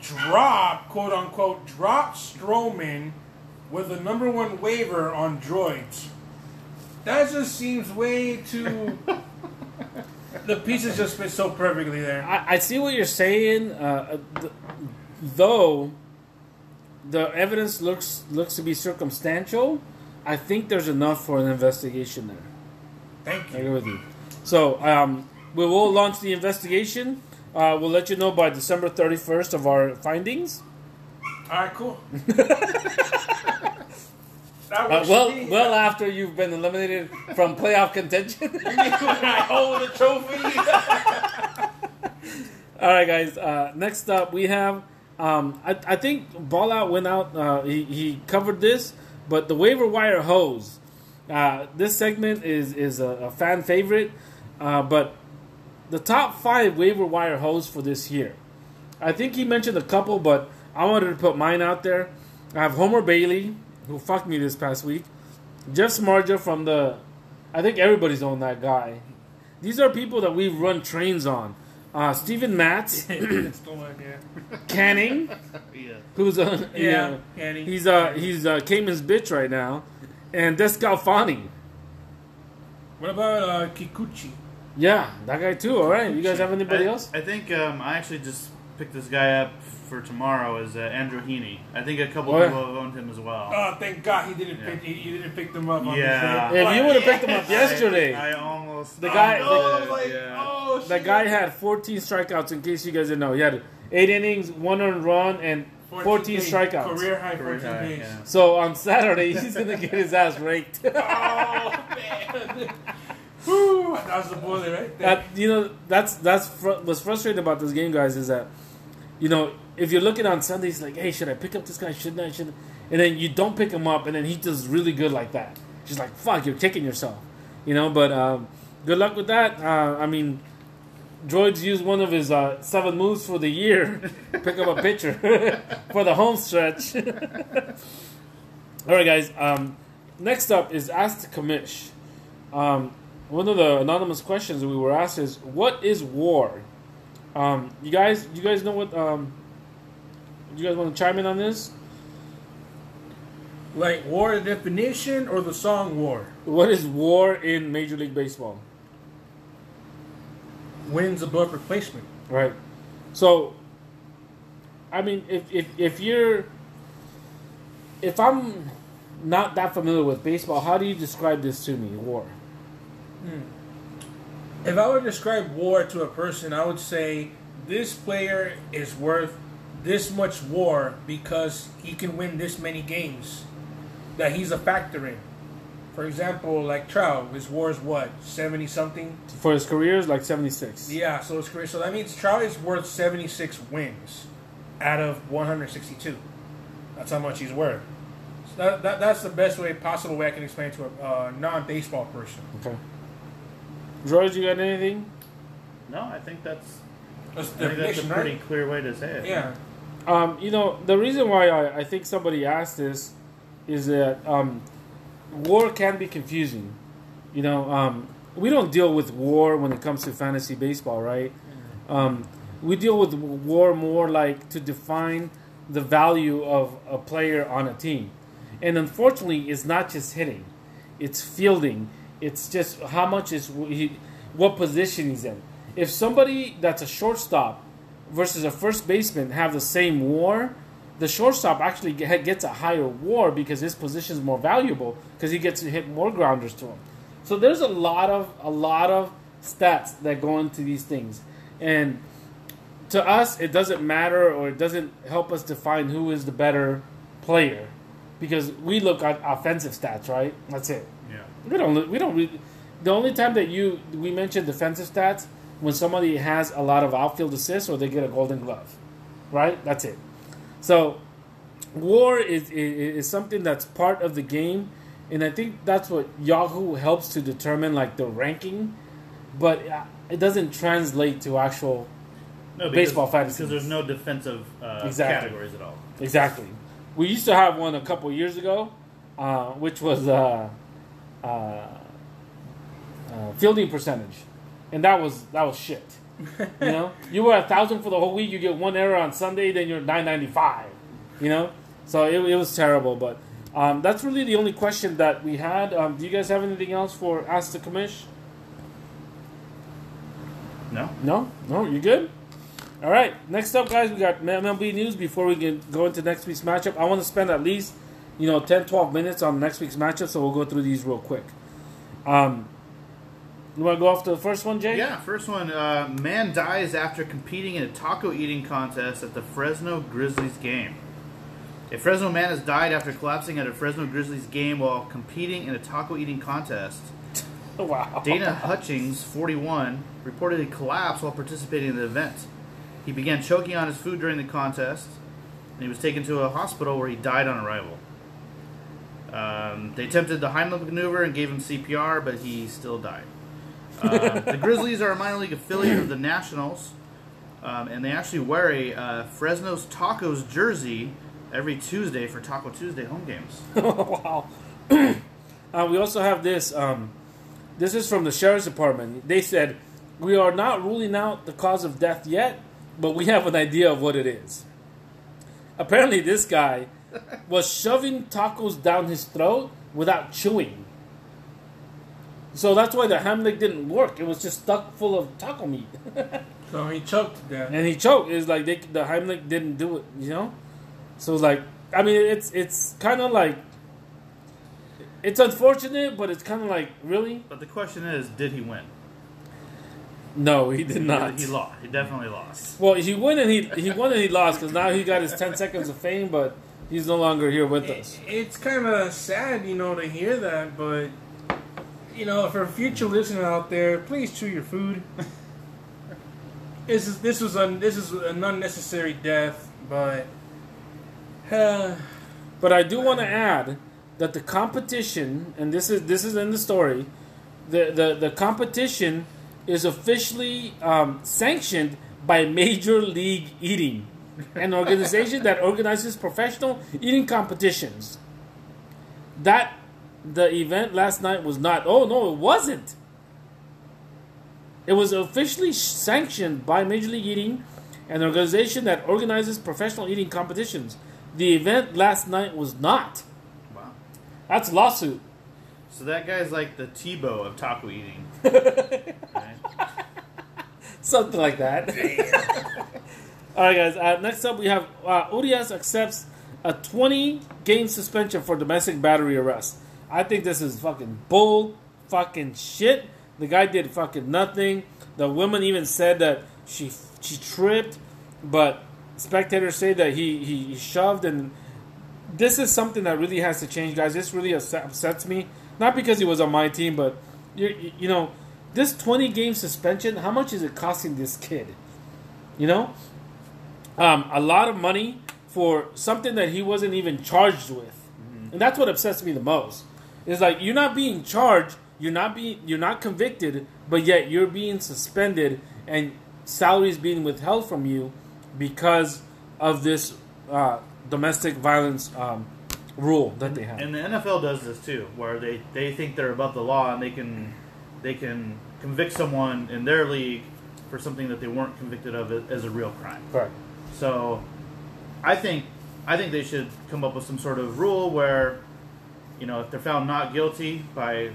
dropped, quote unquote, dropped Stroman with the number one waiver on droids. That just seems way too. <laughs> the pieces just fit so perfectly there. I, I see what you're saying. Uh, th- though the evidence looks looks to be circumstantial, I think there's enough for an investigation there. Thank you. I agree with you. So um, we will launch the investigation. Uh, we'll let you know by December 31st of our findings. All right, cool. <laughs> That Uh, well, me. well after you've been eliminated from playoff contention. When I hold the trophy? <laughs> All right, guys. Uh, next up, we have. Um, I, I think Ball Out went out. Uh, he, he covered this, but the waiver wire hose. Uh, this segment is is a, a fan favorite, uh, but the top five waiver wire hose for this year. I think he mentioned a couple, but I wanted to put mine out there. I have Homer Bailey, who fucked me this past week. Jeff Samardzija from the I think everybody's on that guy. These are people that we've run trains on. Uh, Steven Matz, <laughs> one. <laughs> Canning, Yeah. who's <laughs> a you Yeah, Canning. he's uh he's uh, Cayman's bitch right now, and DeSclafani. What about uh, Kikuchi? Yeah, that guy too. All right, you guys have anybody I, else? I think um, I actually just picked this guy up for tomorrow is uh, Andrew Heaney. I think a couple Oh, yeah. people have owned him as well. Oh, thank God he didn't Yeah. pick. He, he didn't pick them up. On Yeah. The. If you would have picked him up yesterday, I, I almost. The guy- I Oh, I was like, yeah. oh, that shit. guy had 14 strikeouts. In case you guys didn't know, he had eight innings, one earned run, and 14 days, strikeouts. Career high, Career 14 high, yeah. So on Saturday, <laughs> he's gonna get his ass raked. Oh man. <laughs> Whew, that was the bullet right there. that you know that's that's fr- what's frustrating about this game, guys, is that you know if you're looking on Sunday, Sundays like, hey, should I pick up this guy? Shouldn't I? Shouldn't? And then you don't pick him up, and then he does really good like that. Just like fuck, you're kicking yourself, you know. But um, good luck with that. Uh, I mean, Droids used one of his uh, seven moves for the year, to <laughs> pick up a pitcher <laughs> for the home stretch. <laughs> All right, guys. Um, next up is Ask the Commish. Um, one of the anonymous questions we were asked is, "What is war?" Um, you guys, you guys know what? You guys want to chime in on this? Like war definition or the song war What is war in Major League Baseball? wins above replacement. Right. So, I mean, if if if you're, if I'm not that familiar with baseball, how do you describe this to me? War. Hmm. If I were to describe war to a person, I would say this player is worth this much war because he can win this many games that he's a factor in. For example, like Trout, his war is what seventy something. For his career is like seventy six. Yeah, so his career. So that means Trout is worth seventy six wins out of one hundred sixty two. That's how much he's worth. So that, that that's the best way possible way I can explain to a uh, non baseball person. Okay. George, you got anything? No, I think that's. That's I the think that's a pretty right? clear way to say it. Yeah. Um, you know, the reason why I, I think somebody asked this is that um, war can be confusing. You know, um, we don't deal with war when it comes to fantasy baseball, right? Um, we deal with war more like to define the value of a player on a team. And unfortunately, it's not just hitting, it's fielding. It's just how much is he, what position he's in. If somebody that's a shortstop versus a first baseman have the same WAR, the shortstop actually gets a higher WAR because his position is more valuable because he gets to hit more grounders to him. So there's a lot of a lot of stats that go into these things, and to us it doesn't matter or it doesn't help us define who is the better player because we look at offensive stats, right? That's it. Yeah. We don't. We don't. Really, the only time that you we mention defensive stats when somebody has a lot of outfield assists or they get a Golden Glove, right? That's it. So, WAR is, is is something that's part of the game, and I think that's what Yahoo helps to determine like the ranking, but uh, it doesn't translate to actual No, Baseball fantasy. Because there's no defensive uh, Exactly. categories at all. Exactly. We used to have one a couple years ago, uh, which was uh, uh, uh, fielding percentage, and that was that was shit. You know, <laughs> you were a thousand for the whole week. You get one error on Sunday, then you're nine ninety five. You know, so it, it was terrible. But um, that's really the only question that we had. Um, do you guys have anything else for Ask the Commish? No? No, no, you good? All right. Next up, guys, we got MLB news. Before we can go into next week's matchup, I want to spend at least you know 10, 12 minutes on next week's matchup, so we'll go through these real quick. Um, you want to go off to the first one, Jay? Yeah, first one. Uh, man dies after competing in a taco eating contest at the Fresno Grizzlies game. A Fresno man has died after collapsing at a Fresno Grizzlies game while competing in a taco eating contest. <laughs> Wow. Dana Hutchings, 41, reportedly collapsed while participating in the event. He began choking on his food during the contest, and he was taken to a hospital where he died on arrival. Um, they attempted the Heimlich maneuver and gave him CPR, but he still died. Uh, the Grizzlies are a minor league affiliate of the Nationals, um, and they actually wear a uh, Fresno's Tacos jersey every Tuesday for Taco Tuesday home games. <laughs> wow. <clears throat> uh, we also have this. Um, This is from the sheriff's department. They said, "We are not ruling out the cause of death yet, but we have an idea of what it is." Apparently, this guy <laughs> was shoving tacos down his throat without chewing. So that's why the Heimlich didn't work. It was just stuck full of taco meat. <laughs> So he choked to death. and he choked. It's like they, the Heimlich didn't do it, you know. So it's like, I mean, it's it's kind of like, it's unfortunate, but it's kind of like, really? But the question is, did he win? No, he did not. He lost. He definitely lost. Well, he won and he he won and he lost because now he got his ten seconds of fame, but he's no longer here with us. It's kind of sad, you know, to hear that, but you know, for future listeners out there, please chew your food. <laughs> this is this was un, this is an unnecessary death, but uh, But I do want to add that the competition, and this is this is in the story, the the, the competition is officially um, sanctioned by Major League Eating, an organization that organizes professional eating competitions. That the event last night was not. Oh no, it wasn't. It was officially sanctioned by Major League Eating, an organization that organizes professional eating competitions. The event last night was not. Wow. That's lawsuit. So that guy's like the Tebow of taco eating. <laughs> Right? Something like that. <laughs> All right, guys. Uh, next up, we have uh, Urias accepts a 20 game suspension for domestic battery arrest. I think this is fucking bull fucking shit. The guy did fucking nothing. The woman even said that she she tripped, but spectators say that he, he, he shoved and this is something that really has to change, guys. This really upsets me. Not because he was on my team, but you you know, this 20 game suspension. How much is it costing this kid? You know, um, a lot of money for something that he wasn't even charged with, and that's what upsets me the most. Is like you're not being charged, you're not being, you're not convicted, but yet you're being suspended and salaries being withheld from you because of this uh, domestic violence um, rule that they have. And the NFL does this too, where they, they think they're above the law and they can they can convict someone in their league for something that they weren't convicted of as a real crime. Correct. So, I think I think they should come up with some sort of rule where, you know, if they're found not guilty by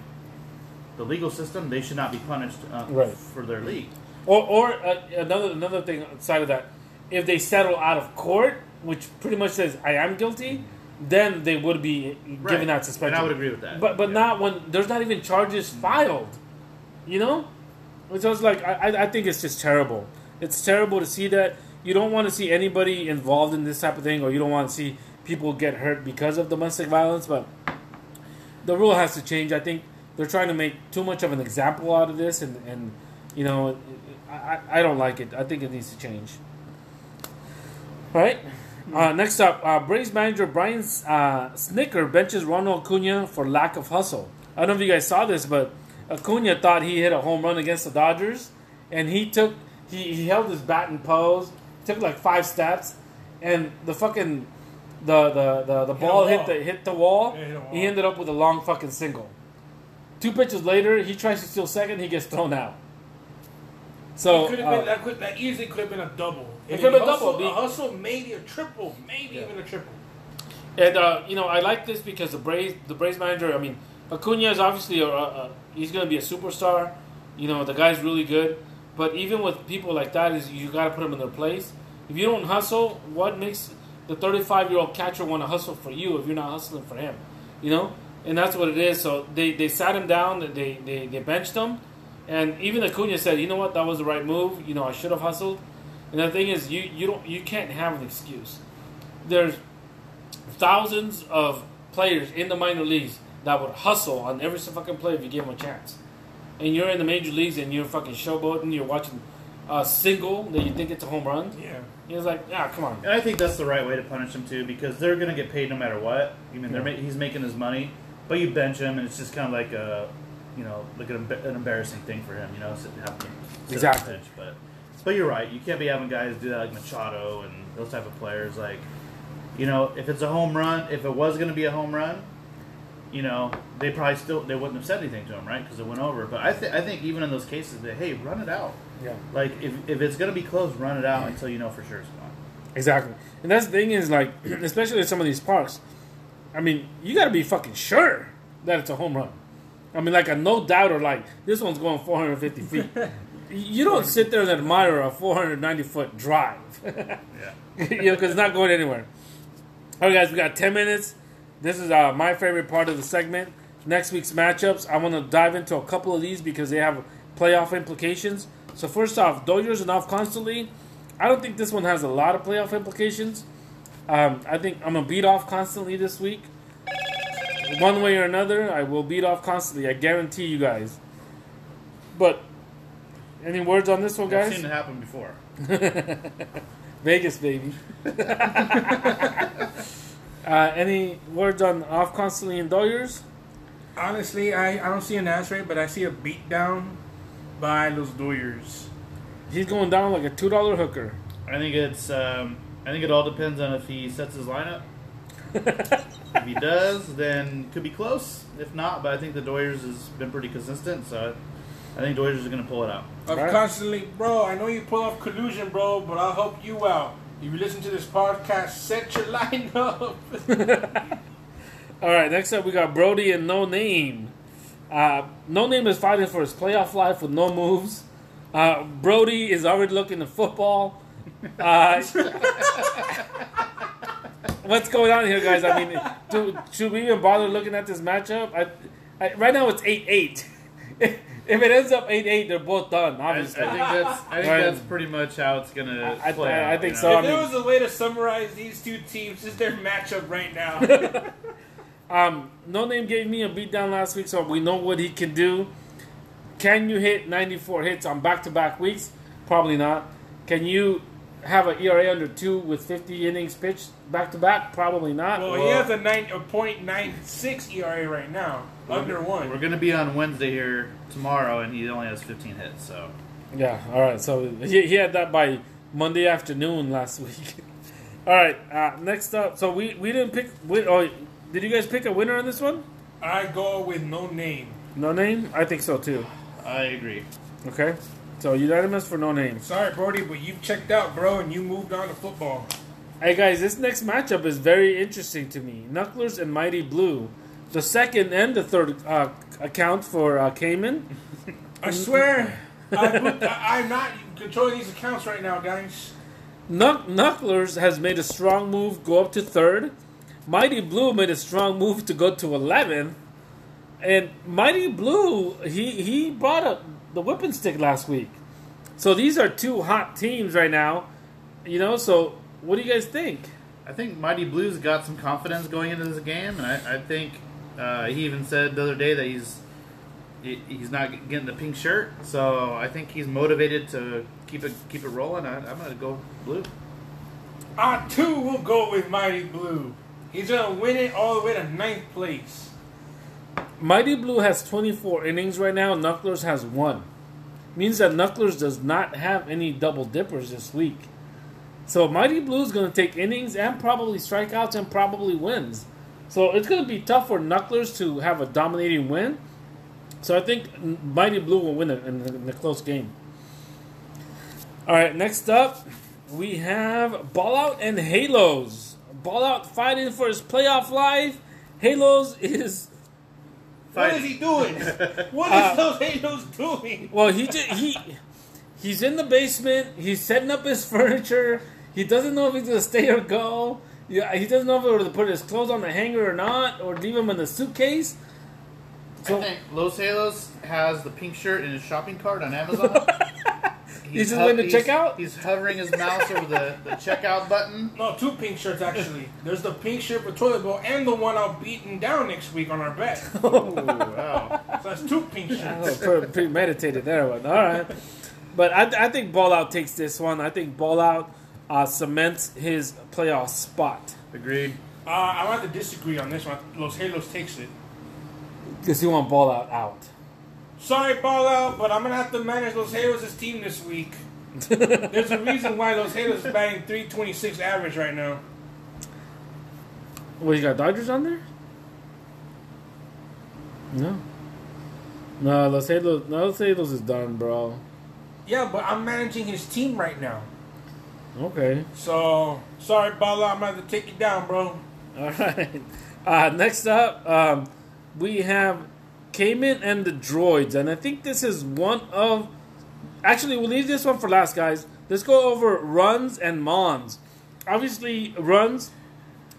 the legal system, they should not be punished uh, Right. for their league. Or, or uh, another another thing outside of that, if they settle out of court, which pretty much says I am guilty, then they would be given Right. that suspension. And I would agree with that. But but Yeah. not when there's not even charges filed. You know, it's just like I I- I think it's just terrible. It's terrible to see that. You don't want to see anybody involved in this type of thing, or you don't want to see people get hurt because of domestic violence. But the rule has to change. I think they're trying to make too much of an example out of this, and, and you know, I, I don't like it. I think it needs to change. All right. Uh, next up, uh, Braves manager Brian uh, Snitker benches Ronald Acuna for lack of hustle. I don't know if you guys saw this, but Acuna thought he hit a home run against the Dodgers, and he took he, he held his bat in pose, took like five steps, and the fucking the the the, the Hit ball hit the hit the wall. Yeah, hit wall. He ended up with a long fucking single. Two pitches later, he tries to steal second. He gets thrown out. So could have uh, been that could that easily could have been a double. It And could've been a double. A hustle, maybe a triple, maybe Yeah. even a triple. And uh, you know, I like this because the Braves, the Braves manager. I mean, Acuna is obviously a, a, a he's going to be a superstar. You know, the guy's really good. But even with people like that, is you got to put them in their place. If you don't hustle, what makes the 35 year old catcher want to hustle for you if you're not hustling for him? You know, and that's what it is. So they, they sat him down. They, they they benched him, and even Acuna said, you know what, that was the right move. You know, I should have hustled. And the thing is, you you don't you can't have an excuse. There's thousands of players in the minor leagues that would hustle on every single fucking play if you gave them a chance. And you're in the major leagues and you're fucking showboating, you're watching a single that you think it's a home run. Yeah. It's like, yeah, come on. And I think that's the right way to punish him too, because they're going to get paid no matter what. I mean, they're Yeah. ma- he's making his money, but you bench him, and it's just kind of like a, you know, like an, emba- an embarrassing thing for him, you know, sit, have him sit on the Exactly. bench. But, but you're right. You can't be having guys do that like Machado and those type of players. Like, you know, if it's a home run, if it was going to be a home run, you know, they probably still they wouldn't have said anything to him, right? Because it went over. But I think I think even in those cases, that hey, run it out. Yeah. Like if, if it's gonna be close, run it out until you know for sure it's gone. Exactly. And that's the thing is like, <clears throat> especially in some of these parks, I mean, you got to be fucking sure that it's a home run. I mean, like a no doubter, like this one's going 450 feet. <laughs> you don't sit there and admire a 490 foot drive, <laughs> Yeah. you know, because it's not going anywhere. All right, guys, we got 10 minutes. This is uh, my favorite part of the segment. Next week's matchups, I want to dive into a couple of these because they have playoff implications. So first off, Dodgers and off constantly. I don't think this one has a lot of playoff implications. Um, I think I'm gonna beat off constantly this week. One way or another, I will beat off constantly. I guarantee you guys. But any words on this one, I've guys? seen it happen before. <laughs> Vegas, baby. <laughs> uh, any words on off constantly and Dodgers? Honestly, I, I don't see an ass rate, but I see a beatdown by Los Doyers. He's going down like a two dollar hooker. I think it's um, I think it all depends on if he sets his lineup. <laughs> if he does, then could be close. If not, but I think the Doyers has been pretty consistent, so I think Doyers are going to pull it out. Of Right. constantly, bro. I know you pull off collusion, bro, but I'll help you out. If you listen to this podcast, set your <laughs> lineup. <laughs> All right, next up we got Brody and No Name. Uh, no Name is fighting for his playoff life with no moves. Uh, Brody is already looking at football. Uh, <laughs> what's going on here, guys? I mean, do, should we even bother looking at this matchup? I, I, right now it's 8 8. <laughs> if it ends up 8 8, they're both done, I, I obviously. think that's I think <laughs> Right. that's pretty much how it's going to I- I- play I out, think you so. know? I if there mean- was a way to summarize these two teams, this is their matchup right now. Um, no Name gave me a beatdown last week, so we know what he can do. Can you hit 94 hits on back to back weeks? Probably not. Can you have an ERA under two with 50 innings pitched back to back? Probably not. well, he has a nine a point nine six ERA right now, under one. We're going to be on Wednesday here tomorrow, and he only has 15 hits. So Yeah, all right. So he, he had that by Monday afternoon last <laughs> week. all right, uh, next up. So we, we didn't pick. We, oh, did you guys pick a winner on this one? I go with no name. No name? I think so too. I agree. Okay. So unanimous for no name. Sorry, Brody, but you've checked out, bro, and you moved on to football. Hey guys, this next matchup is very interesting to me. Knucklers and Mighty Blue. The second and the third uh, account for uh, Cayman. I swear, I put, I, I'm not controlling these accounts right now, guys. Knuck- Knucklers has made a strong move, go up to third. Mighty Blue made a strong move to go to 11. And Mighty Blue, he, he brought up the whipping stick last week. So these are two hot teams right now. You know, so what do you guys think? I think Mighty Blue's got some confidence going into this game, and I, I think uh, he even said the other day that he's he, he's not getting the pink shirt. So I think he's motivated to keep it keep it rolling. I, I'm gonna go blue. I too will go with Mighty Blue. He's gonna win it all the way to ninth place. Mighty Blue has 24 innings right now. Knucklers has one. Means that Knucklers does not have any double dippers this week. So Mighty Blue is to take innings and probably strikeouts and probably wins. So it's to be tough for Knucklers to have a dominating win. So I think Mighty Blue will win it in the close game. All right, next up we have Ball Out and Halos. Ball Out fighting for his playoff life. Halos is What is he doing? <laughs> What uh, is those Halos doing? Well, he just, he he's in the basement. He's setting up his <laughs> furniture. He doesn't know if he's gonna stay or go. Yeah, he doesn't know if he's to put his clothes on the hanger or not, or leave them in the suitcase. So I think Los Halos has the pink shirt in his shopping cart on Amazon. <laughs> He's just waiting to he's- check out? He's hovering his mouse over the, the checkout button. No, two pink shirts actually. There's the pink shirt for toilet bowl and the one I'll beating down next week on our bet. So <laughs> Oh, wow. so that's two pink oh, shirts. <laughs> pre- premeditated there one. All right, but I, I think Ball Out takes this one. I think Ball Out uh, cements his playoff spot Agreed. Uh, I want to disagree on this one. Los Halos takes it. because he want Ball Out out. Sorry, ball out, but I'm gonna have to manage Los Halos' team this week. <laughs> There's a reason why Los Halos is batting 326 average right now. Well, you got Dodgers on there. No. No, Los Halos, no, Los is done, bro. Yeah, but I'm managing his team right now. Okay. So sorry, Bala, I'm gonna have to take you down, bro. All right. <laughs> Uh, next up, um, we have Cayman and the Droids, and I think this is one of. Actually, we'll leave this one for last, guys. Let's go over runs and Mons. Obviously, runs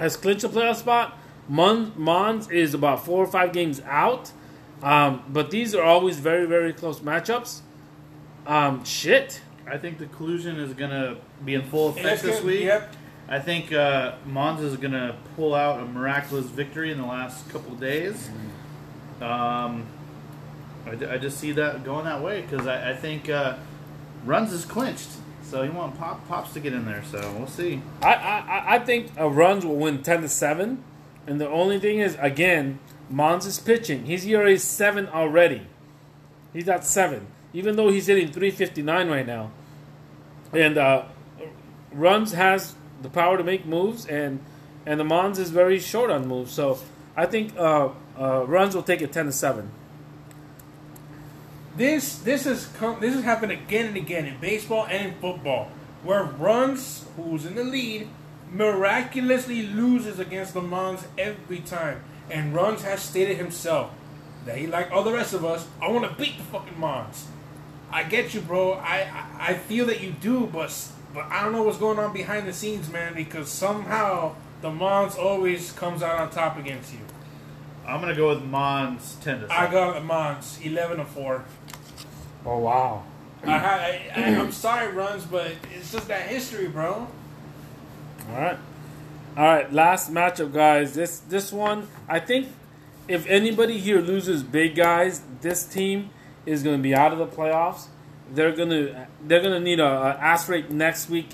has clinched a playoff spot. Mon- Mons is about four or five games out, um, but these are always very, very close matchups. Um, shit. I think the collusion is gonna be in full effect this week. Yep. I think uh, Mons is gonna pull out a miraculous victory in the last couple of days. Um, I, I just see that going that way because I, I think uh, runs is clinched. So he want Pop Pops to get in there. So we'll see. I, I, I think runs will win ten to seven, and the only thing is again, Mons is pitching. He's ERA seven already. He's at seven, even though he's hitting three fifty nine right now. And uh, runs has the power to make moves, and and the Mons is very short on moves. So I think uh, uh, runs will take it ten to seven. This this has come this has happened again and again in baseball and in football, where runs who's in the lead miraculously loses against the Mons every time. And Runs has stated himself that he, like all the rest of us, I want to beat the fucking Mons. I get you, bro. I, I I feel that you do, but but I don't know what's going on behind the scenes, man. Because somehow the Mons always comes out on top against you. I'm gonna go with Mons ten to I got Mons eleven to four. Oh wow! I, I, I, I'm sorry, runs, but it's just that history, bro. All right, all right. Last matchup, guys. This this one, I think, if anybody here loses big guys, this team is going to be out of the playoffs. They're gonna they're gonna need a, a asterisk next week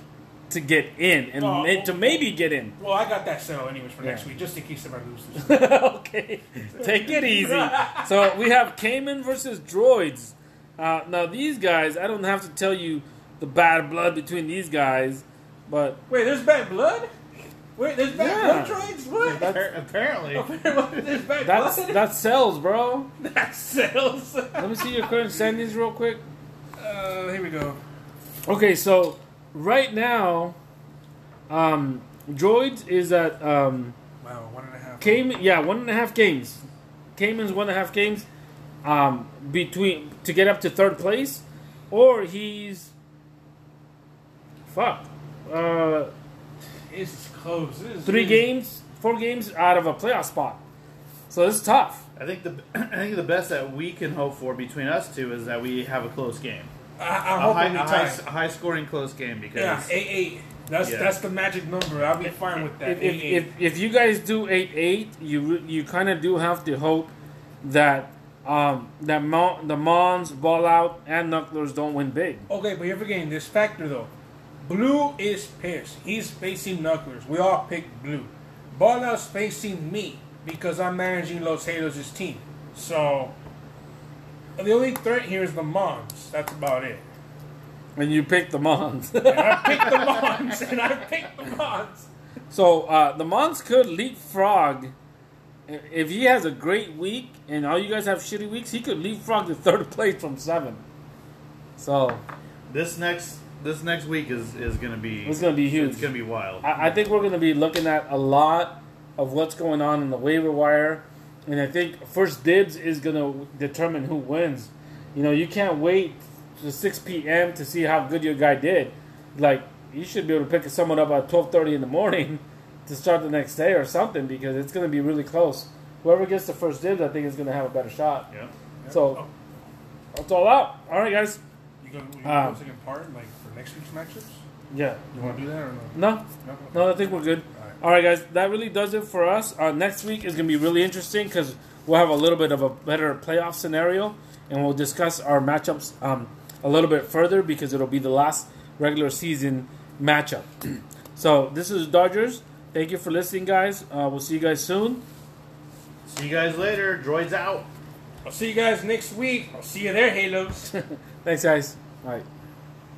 to get in and Oh, ma- to oh, maybe get in. Well, I got that settled anyways for next week, just in case somebody loses. <laughs> okay, take it easy. So we have Cayman versus Droids. Uh, now these guys, I don't have to tell you the bad blood between these guys, but Wait, there's bad blood. Wait, there's bad Yeah. blood droids. What? Appar- <laughs> Apparently, there's bad that's blood. that sells, bro. <laughs> that sells. Let me see your current standings real quick. Uh, here we go. Okay, so right now, um, Droids is at um, Wow, one and a half. Cayman. Yeah, one and a half games. Cayman's one and a half games um, between to get up to third place, or he's fuck uh, This is close. This three really- games, four games out of a playoff spot. So it's tough. I think the <clears throat> I think the best that we can hope for between us two is that we have a close game, I, I'm a hoping high, we a high, a high scoring close game because Yeah, eight eight. That's Yeah. that's the magic number. I'll be fine with that. If, eight if, eight. if, if you guys do eight eight, you you kind of do have to hope that um, that Mon- the Mons, Ball Out, and Knucklers don't win big. Okay, but you're forgetting this factor though. Blue is pissed. He's facing Knucklers. We all picked Blue. Ball out's facing me because I'm managing Los Halos' team. So the only threat here is the Mons. That's about it. And you pick the Mons. And I picked the Mons, and I picked the Mons. so uh, the Mons could leapfrog. If he has a great week and all you guys have shitty weeks, he could leapfrog to third place from seven. So this next this next week is is going to be it's going to be huge. it's going to be wild. I, I think we're going to be looking at a lot of what's going on in the waiver wire, and I think first dibs is going to determine who wins. You know, you can't wait to 6 p.m. to see how good your guy did. Like you should be able to pick someone up at 12:30 in the morning <laughs> to start the next day or something because it's going to be really close. Whoever gets the first dibs, I think is going to have a better shot. yeah. So that's all out. All right, guys. You gonna, you Um, gonna go second part like for next week's matchups? Yeah. You want to do that or no? No, No. No, I think we're good. All right, guys, that really does it for us. Uh, next week is going to be really interesting because we'll have a little bit of a better playoff scenario, and we'll discuss our matchups um, a little bit further because it'll be the last regular season matchup. <clears throat> so this is Dodgers. Thank you for listening, guys. Uh, we'll see you guys soon. See you guys later. Droids out. I'll see you guys next week. I'll see you there, Halos. <laughs> Thanks, guys. All right.